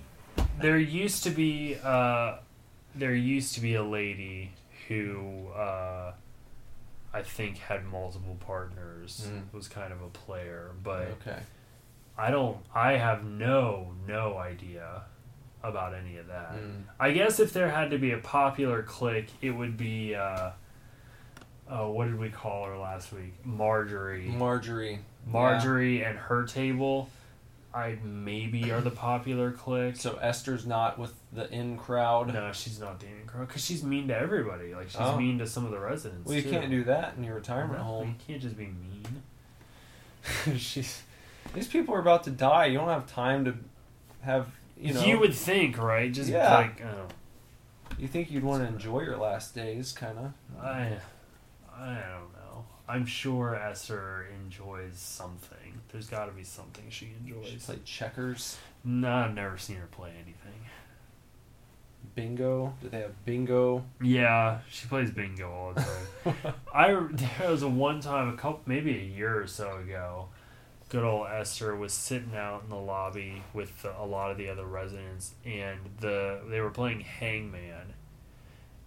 <laughs> there used to be uh there used to be a lady who uh I think had multiple partners, Mm. was kind of a player, but okay. I don't I have no no idea about any of that. Mm. I guess if there had to be a popular clique, it would be uh oh, what did we call her last week? Marjorie. Marjorie. Marjorie and her table, I maybe are the popular clique. So Esther's not with the in crowd. no, she's not the in crowd because she's mean to everybody. Like she's Oh. mean to some of the residents. Well, you too. can't do that in your retirement No, home. You can't just be mean. <laughs> she's. These people are about to die. You don't have time to have you know. You would think, right? Just Yeah. like oh, You think you'd want to enjoy your last days, kind of. I, I don't know. I'm sure Esther enjoys something. There's got to be something she She enjoys. played checkers, no, I've never seen her play anything. bingo. Did they have bingo? Yeah, she plays bingo all the time. <laughs> I there was a one time a couple maybe a year or so ago. Good old Esther was sitting out in the lobby with a lot of the other residents, and the they were playing Hangman,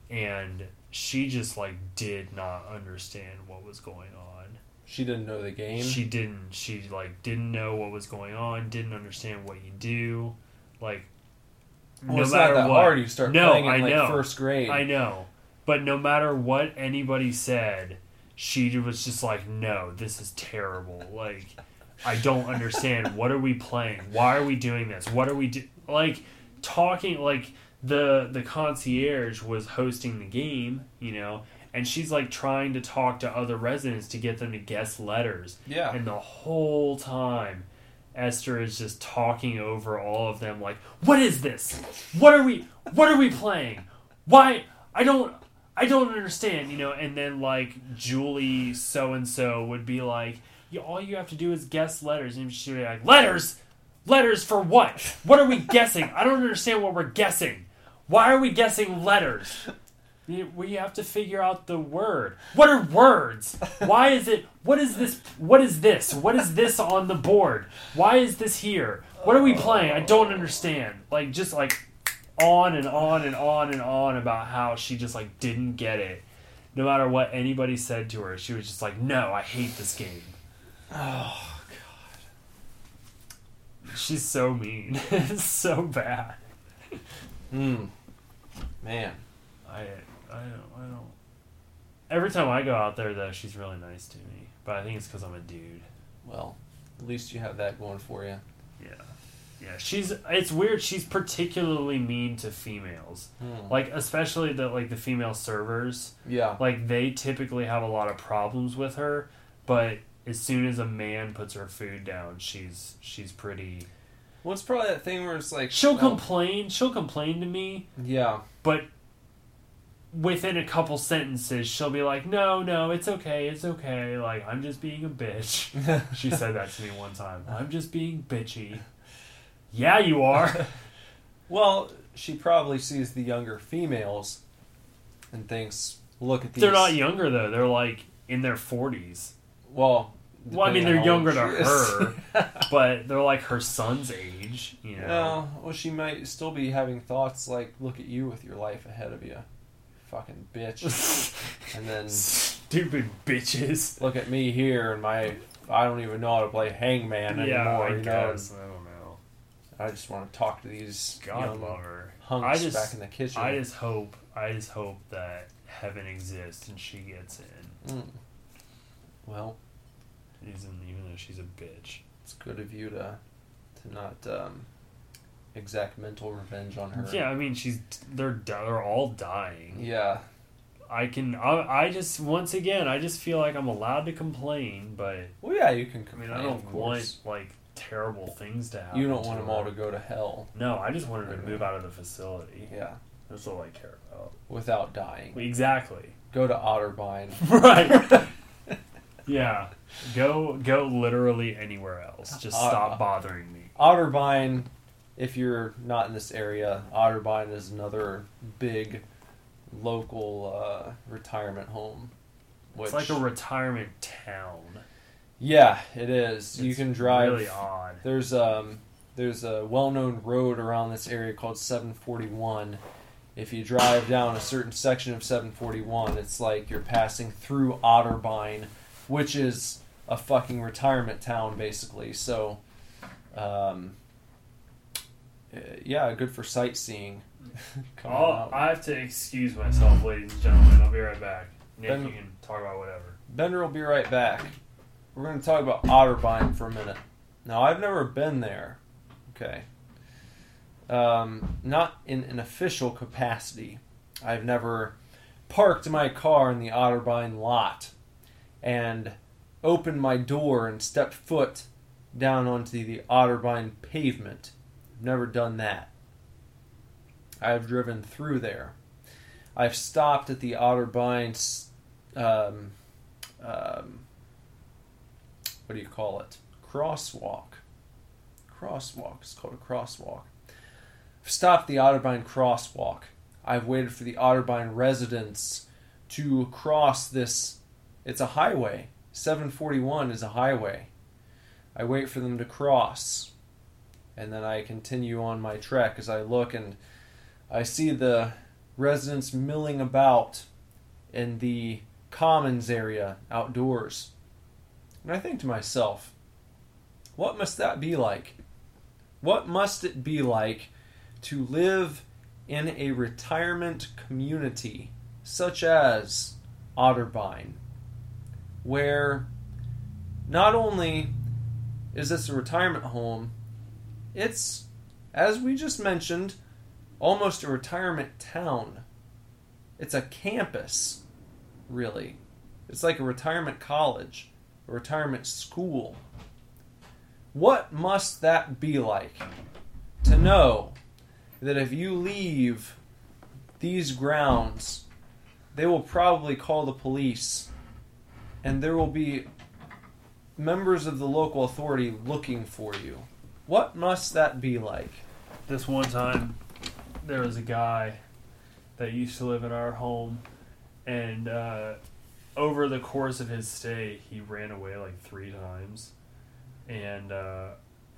and she just like did not understand what was going on. She didn't know the game. She didn't. She like didn't know what was going on. Didn't understand what you do. Like well, no matter what. hard. You start No, playing in I like know. first grade. I know. But no matter what anybody said, she was just like, no, this is terrible. Like, I don't understand. what are we playing? Why are we doing this? What are we do? Like, talking, like, the, the concierge was hosting the game, you know, and she's like trying to talk to other residents to get them to guess letters. Yeah. And the whole time, Esther is just talking over all of them, like, "What is this? What are we? What are we playing? Why? I don't, I don't understand." You know. And then like Julie so and so would be like, yeah, "All you have to do is guess letters," and she'd be like, "Letters, letters for what? What are we guessing? I don't understand what we're guessing. Why are we guessing letters? We have to figure out the word. What are words? Why is it? What is this? What is this? What is this on the board? Why is this here? What are we playing? I don't understand. Like just like on and on and on and on about how she just like didn't get it. No matter what anybody said to her, she was just like, "No, I hate this game." Oh, god. She's so mean. <laughs> it's so bad. Hmm. Man. I I don't I don't. Every time I go out there, though, she's really nice to me. But I think it's because I'm a dude. Well, at least you have that going for you. Yeah, yeah. She's it's weird. She's particularly mean to females, Hmm. like especially the like the female servers. Yeah. Like they typically have a lot of problems with her, but as soon as a man puts her food down, she's she's pretty. Well, it's probably that thing where it's like She'll well, complain. She'll complain to me, Yeah. but within a couple sentences she'll be like no no it's okay it's okay. Like i'm just being a bitch. <laughs> She said that to me one time. I'm just being bitchy. Yeah you are. <laughs> Well, she probably sees the younger females and thinks, "Look at these." they're not younger though. They're like in their 40s Well, well i mean they're younger how to her <laughs> but they're like her son's age you know well, well, she might still be having thoughts like, "Look at you with your life ahead of you, fucking bitch," <laughs> and then stupid bitches look at me here and my. I don't even know how to play hangman anymore. yeah i you know, i don't know I just want to talk to these god young love her hunks I just- back in the kitchen. I just hope I just hope that heaven exists and she gets in. Mm. Well, Even even though she's a bitch. it's good of you to to not um, exact mental revenge on her. Yeah, I mean she's they're they're all dying. Yeah. I can I, I just once again I just feel like I'm allowed to complain, but Well, yeah, you can I mean I don't want like terrible things to happen. You don't want them her. all to go to hell. No, I just wanted to move out of the facility. Yeah, That's all I care about. without dying. Exactly. Go to Otterbein. <laughs> Right. <laughs> yeah. Go go literally anywhere else. Just Uh, stop bothering me. Otterbein, if you're not in this area, Otterbein is another big local uh, retirement home. Which, It's like a retirement town. yeah, it is. you It's can drive. Really odd. There's um there's a well-known road around this area called 741. If you drive down a certain section of 741, it's like you're passing through Otterbein, which is a fucking retirement town basically. So, um, uh, yeah, good for sightseeing. <laughs> Oh. I have to excuse myself, ladies and gentlemen. I'll be right back. Nick, Ben- you can talk about whatever. Bender will be right back. We're going to talk about Otterbein for a minute. Now, I've never been there. Okay. Um, not in an official capacity. I've never parked my car in the Otterbein lot and opened my door and stepped foot down onto the Otterbein pavement. I've never done that. I've driven through there. I've stopped at the Otterbein um, um, what do you call it? Crosswalk. Crosswalk. It's called a crosswalk. I've stopped the Otterbein crosswalk. I've waited for the Otterbein residents to cross this. It's a highway. 741 is a highway. I wait for them to cross. And then I continue on my trek as I look and I see the residents milling about in the commons area outdoors. And I think to myself, what must that be like? What must it be like to live in a retirement community such as Otterbein, where not only is this a retirement home, it's, as we just mentioned, almost a retirement town. It's a campus, really. It's like a retirement college, a retirement school. What must that be like to know that if you leave these grounds, they will probably call the police and there will be members of the local authority looking for you? What must that be like? This one time, there was a guy that used to live in our home, and uh, over the course of his stay, he ran away like three times, and uh,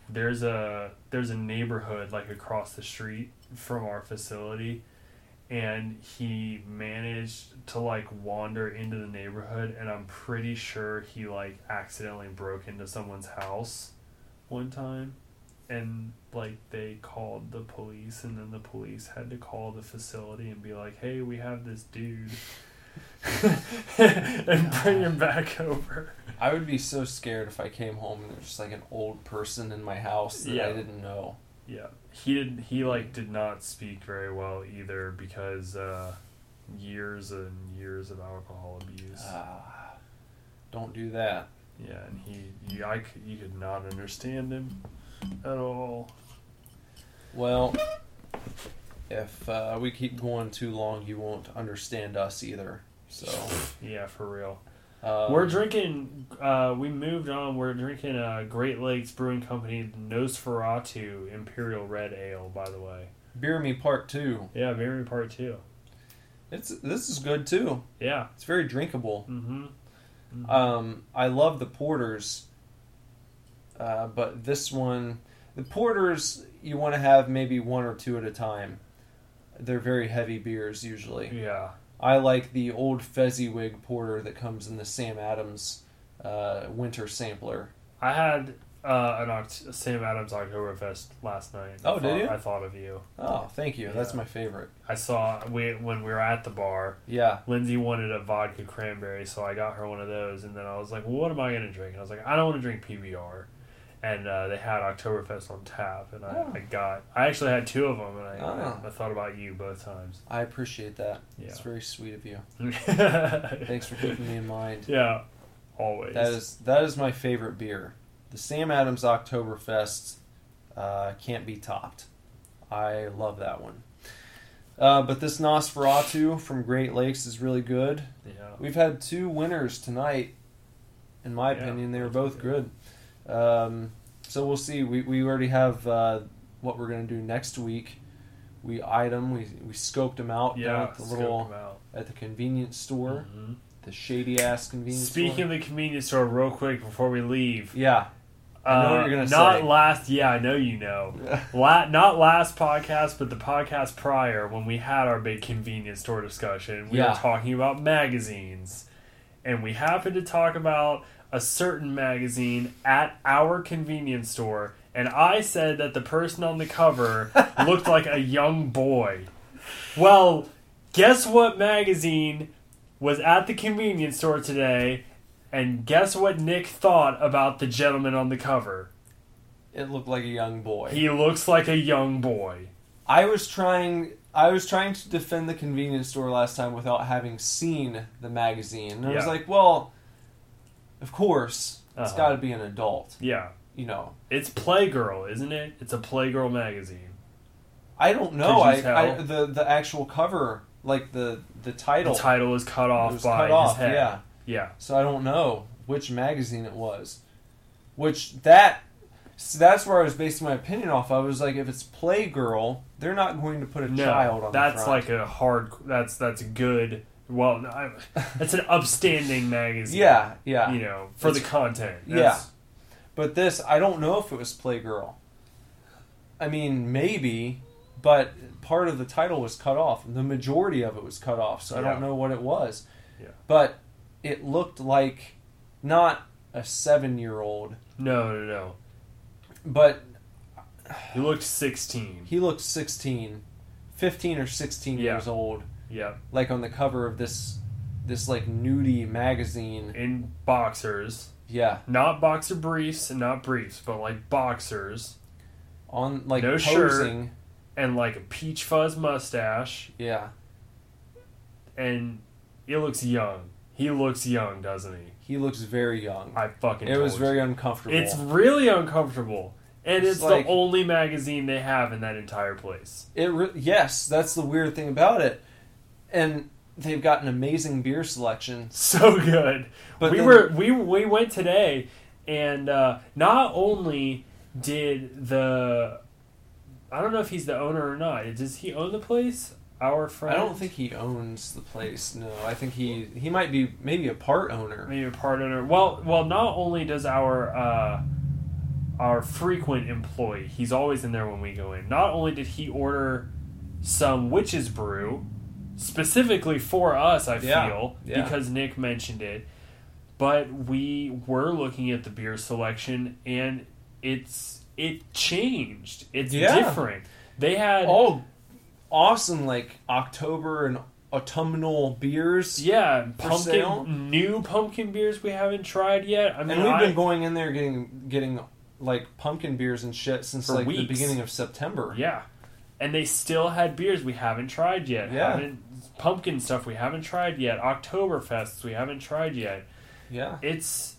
there's a there's a neighborhood like across the street from our facility, and he managed to like wander into the neighborhood, and I'm pretty sure he like accidentally broke into someone's house one time and like they called the police and then the police had to call the facility and be like hey we have this dude <laughs> and bring him back over I would be so scared if I came home and there's just like an old person in my house that Yeah. I didn't know. Yeah he did he like did not speak very well either because uh years and years of alcohol abuse Ah, don't do that. yeah and he you, I could, you could not understand him at all Well, if uh, we keep going too long, you won't understand us either. So yeah for real um, We're drinking. Uh, we moved on. We're drinking uh, Great Lakes Brewing Company Nosferatu Imperial Red Ale. By the way, Beer Me Part Two. yeah, Mary Part Two. It's this is good too. Yeah. It's very drinkable. Mm-hmm. Um, I love the porters, uh, but this one, the porters, you want to have maybe one or two at a time. They're very heavy beers usually. yeah. I like the old Fezziwig porter that comes in the Sam Adams uh, winter sampler. I had uh, an Oct- Sam Adams Oktoberfest last night. Oh, I did thought, you? I thought of you. Oh, thank you. That's my favorite. I saw we when we were at the bar. Yeah. Lindsay wanted a vodka cranberry, so I got her one of those, and then I was like, "Well, what am I gonna drink?" And I was like, "I don't want to drink PBR." And uh, they had Oktoberfest on tap, and I, Oh. I got. I actually had two of them, and I, Oh. I, I thought about you both times. I appreciate that. Yeah. It's very sweet of you. <laughs> Thanks for keeping me in mind. <laughs> Yeah, always. That is that is my favorite beer. The Sam Adams Oktoberfest uh, can't be topped. I love that one. Uh, but this Nosferatu from Great Lakes is really good. yeah. We've had two winners tonight. In my Yeah, opinion, they were both good. Um, so we'll see. We, we already have uh, what we're going to do next week. We eyed them. We, we scoped them out down Yeah, at the little at the convenience store, Mhm. the shady ass convenience Speaking store. of the convenience store, real quick before we leave, yeah, I know what uh, you're gonna not say. last. Yeah, I know you know. <laughs> La- not last podcast, but the podcast prior, when we had our big convenience store discussion, we Yeah. were talking about magazines, and we happened to talk about a certain magazine at our convenience store, and I said that the person on the cover <laughs> looked like a young boy. Well, guess what magazine was at the convenience store today, and guess what Nick thought about the gentleman on the cover? it looked like a young boy. He looks like a young boy. I was trying. I was trying to defend the convenience store last time without having seen the magazine. And I was like, well, of course, it's Uh-huh. got to be an adult. Yeah. You know, It's Playgirl, isn't it? It's a Playgirl magazine. I don't know. Could I, tell? I the the actual cover, like the the title, The title is cut off was by cut his head. Yeah. Yeah. So I don't know which magazine it was. Which that so that's where I was basing my opinion off. I was like, if it's Playgirl, they're not going to put a No, child on. that's the front. like a hard. That's that's good. Well, I, that's an upstanding magazine. yeah, yeah. You know, for the It's- content. Yeah. But this, I don't know if it was Playgirl. I mean, maybe, but part of the title was cut off. The majority of it was cut off, so I Yeah. don't know what it was. Yeah. But it looked like not a seven year old, No, no, no. but He looked sixteen. he looked 16, 15 or 16 Yeah. years old, Yeah. like on the cover of this this like nudie magazine. In boxers, Yeah, not boxer briefs, and not briefs, but like boxers, on like No shirt. and like a peach fuzz mustache, Yeah, and he looks young. He looks young, doesn't he? he looks very young. I fucking. it was you. very uncomfortable. It's really uncomfortable, and It's it's, like- the only magazine they have in that entire place. It re- yes, that's the weird thing about it, and they've got an amazing beer selection. <laughs> So good. But we then- were we we went today, and uh, not only did the I don't know if he's the owner or not. Does he own the place? Our friend. I don't think he owns the place. No, I think he he might be maybe a part owner. maybe a part owner. Well, well, not only does our uh, our frequent employee, he's always in there when we go in. Not only did he order some witch's brew specifically for us, I Yeah, feel yeah. because Nick mentioned it, but we were looking at the beer selection and it's it changed. It's Yeah. different. They had oh awesome like October and autumnal beers. yeah for sale. pumpkin new pumpkin beers we haven't tried yet. I mean, and we've I- been going in there getting getting like pumpkin beers and shit since like the beginning of September. Yeah. And they still had beers we haven't tried yet. Yeah. Haven't, pumpkin stuff we haven't tried yet. Oktoberfests we haven't tried yet. Yeah. It's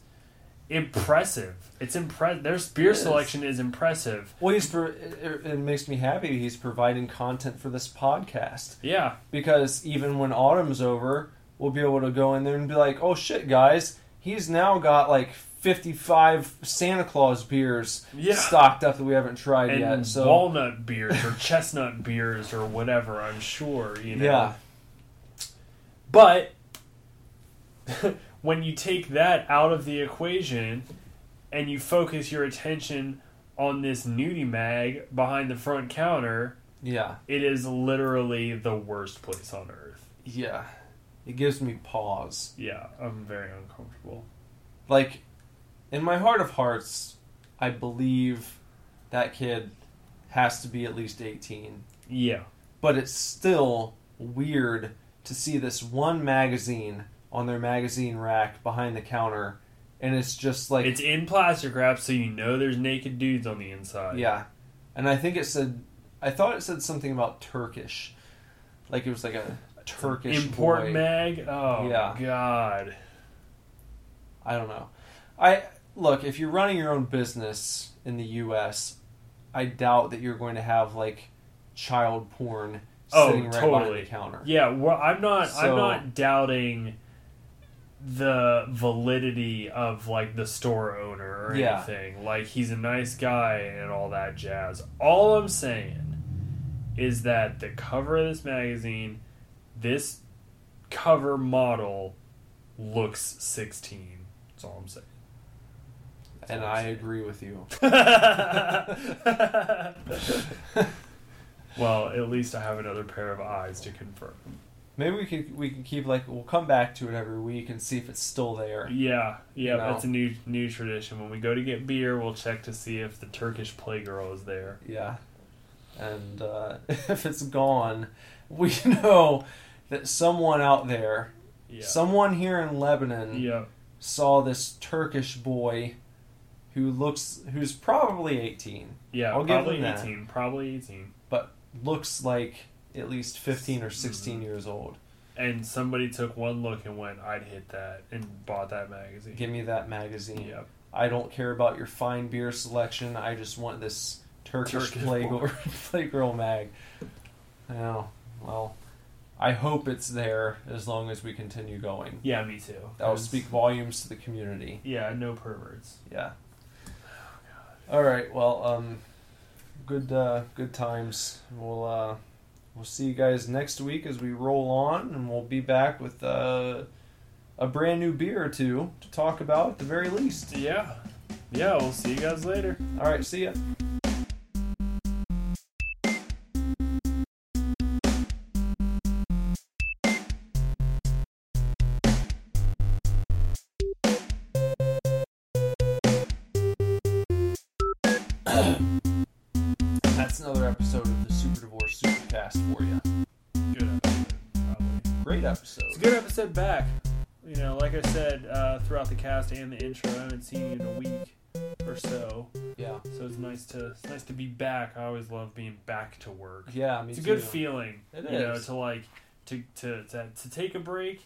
impressive. It's impressive. Their beer It selection is impressive. Well, he's pro- it, it makes me happy. He's providing content for this podcast Yeah. because even when autumn's over, we'll be able to go in there and be like, "Oh shit, guys, he's now got like 55 Santa Claus beers Yeah. stocked up that we haven't tried And yet." So walnut beers or chestnut beers or whatever, I'm sure, you know. yeah, But <laughs> when you take that out of the equation and you focus your attention on this nudie mag behind the front counter, yeah, it is literally the worst place on earth. yeah, it gives me pause. Yeah, I'm very uncomfortable. like in my heart of hearts i believe that kid has to be at least 18 Yeah. but it's still weird to see this one magazine on their magazine rack behind the counter and it's just like It's in plastic wrap so you know there's naked dudes on the inside. yeah and i think it said i thought it said something about turkish like it was like a turkish Import boy. mag? Oh Yeah. god. I don't know. I look if you're running your own business in the U.S. I doubt that you're going to have like child porn Oh, sitting right behind totally. the counter. Yeah, well, I'm not. I'm not doubting the validity of like the store owner or Yeah. anything. Like he's a nice guy and all that jazz. All I'm saying is that the cover of this magazine, this cover model looks 16. That's all I'm saying. and I agree with you. <laughs> <laughs> <laughs> well, at least I have another pair of eyes to confirm. Maybe we could we can keep like we'll come back to it every week and see if it's still there. Yeah, yeah, You know? that's a new new tradition. When we go to get beer, we'll check to see if the Turkish playgirl is there. Yeah. And uh, <laughs> if it's gone, we <laughs> know that someone out there, Yeah, someone here in Lebanon, yeah, saw this Turkish boy who looks who's probably 18 yeah. I'll give probably them that. eighteen. Probably eighteen. Looks like at least 15 or 16 Mhm. years old. And somebody took one look and went, "I'd hit that," and bought that magazine. Give me that magazine. Yep. I don't care about your fine beer selection. I just want this Turkish, Turkish playgirl, <laughs> playgirl mag. Yeah. Well, I hope it's there as long as we continue going. Yeah, me too. That will speak volumes to the community. Yeah, no perverts. Yeah. All right. Well, um, good uh, good times. We'll uh, we'll see you guys next week as we roll on, and we'll be back with uh, a brand new beer or two to talk about at the very least. Yeah, yeah. We'll see you guys later. All right. See ya. It's a good episode back. You know, like I said uh, throughout the cast and the intro, I haven't seen you in a week or so, Yeah. so it's nice to it's nice to be back. I always love being back to work. Yeah, it's a too. good feeling. It you know, to like to, to to to take a break,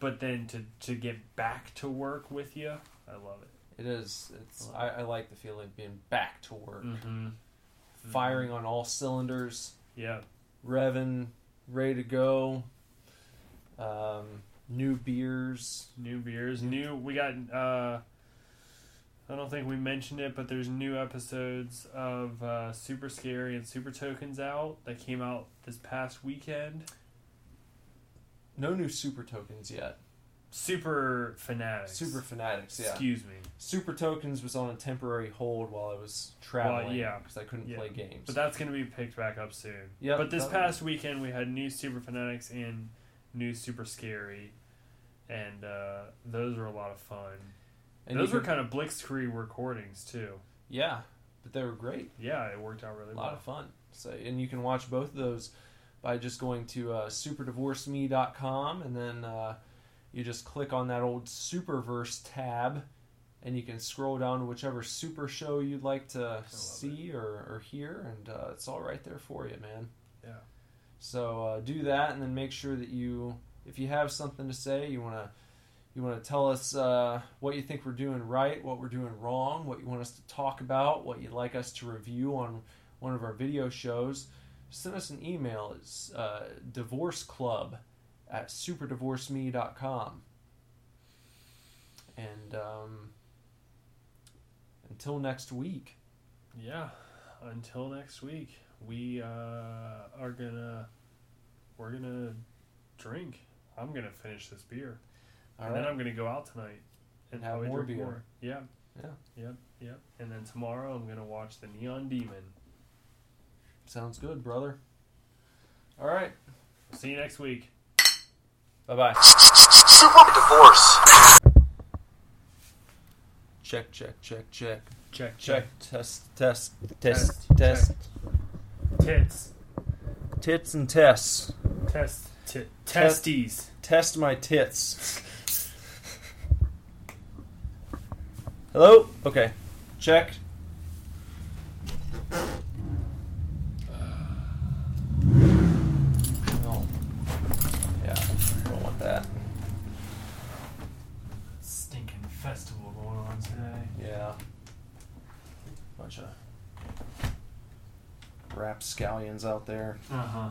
but then to to get back to work with you. I love it. It is. It's. I, I like the feeling of being back to work, Mm-hmm. firing on all cylinders, Yeah. revving, ready to go. Um, new beers. New beers. New. We got. uh I don't think we mentioned it, but there's new episodes of uh, Super Scary and Super Tokens out that came out this past weekend. No new super tokens yet. Super Fanatics. Super fanatics, yeah. Excuse me. Super tokens was on a temporary hold while I was traveling. yeah. because I couldn't Yeah. play games. But that's going to be picked back up soon. Yeah. But this past weekend we had new Super Fanatics and new Super Scary, and uh, those were a lot of fun. and those were can- kind of blitzkrieg recordings too. yeah, but they were great. Yeah, it worked out really a lot well. of fun. So, and you can watch both of those by just going to uh, superdivorceme.com and then uh, you just click on that old Superverse tab and you can scroll down to whichever super show you'd like to see or, or hear, and uh, it's all right there for you, man. So uh, do that, and then make sure that you, if you have something to say, you want to. You want to tell us uh, what you think we're doing right, what we're doing wrong, what you want us to talk about, what you'd like us to review on one of our video shows, send us an email. It's uh, divorceclub at superdivorceme.com. And um, until next week, Yeah. Until next week, we uh, are gonna we're gonna drink. I'm gonna finish this beer, all and right? then I'm gonna go out tonight And have probably more drink beer. Yeah. Yeah. Yep. Yep. And then tomorrow I'm gonna watch the Neon Demon. Sounds good, brother. All right. See you next week. Bye bye. Super divorce. Check, check, check, check. Check. Check. Test, test, test, Test, test. Tits. Tits and tests. Test. T- testes. Test my tits. Hello? Okay. Check. No. Yeah, don't want that. Stinking festival going on today. Yeah. Rapscallions out there. Uh huh.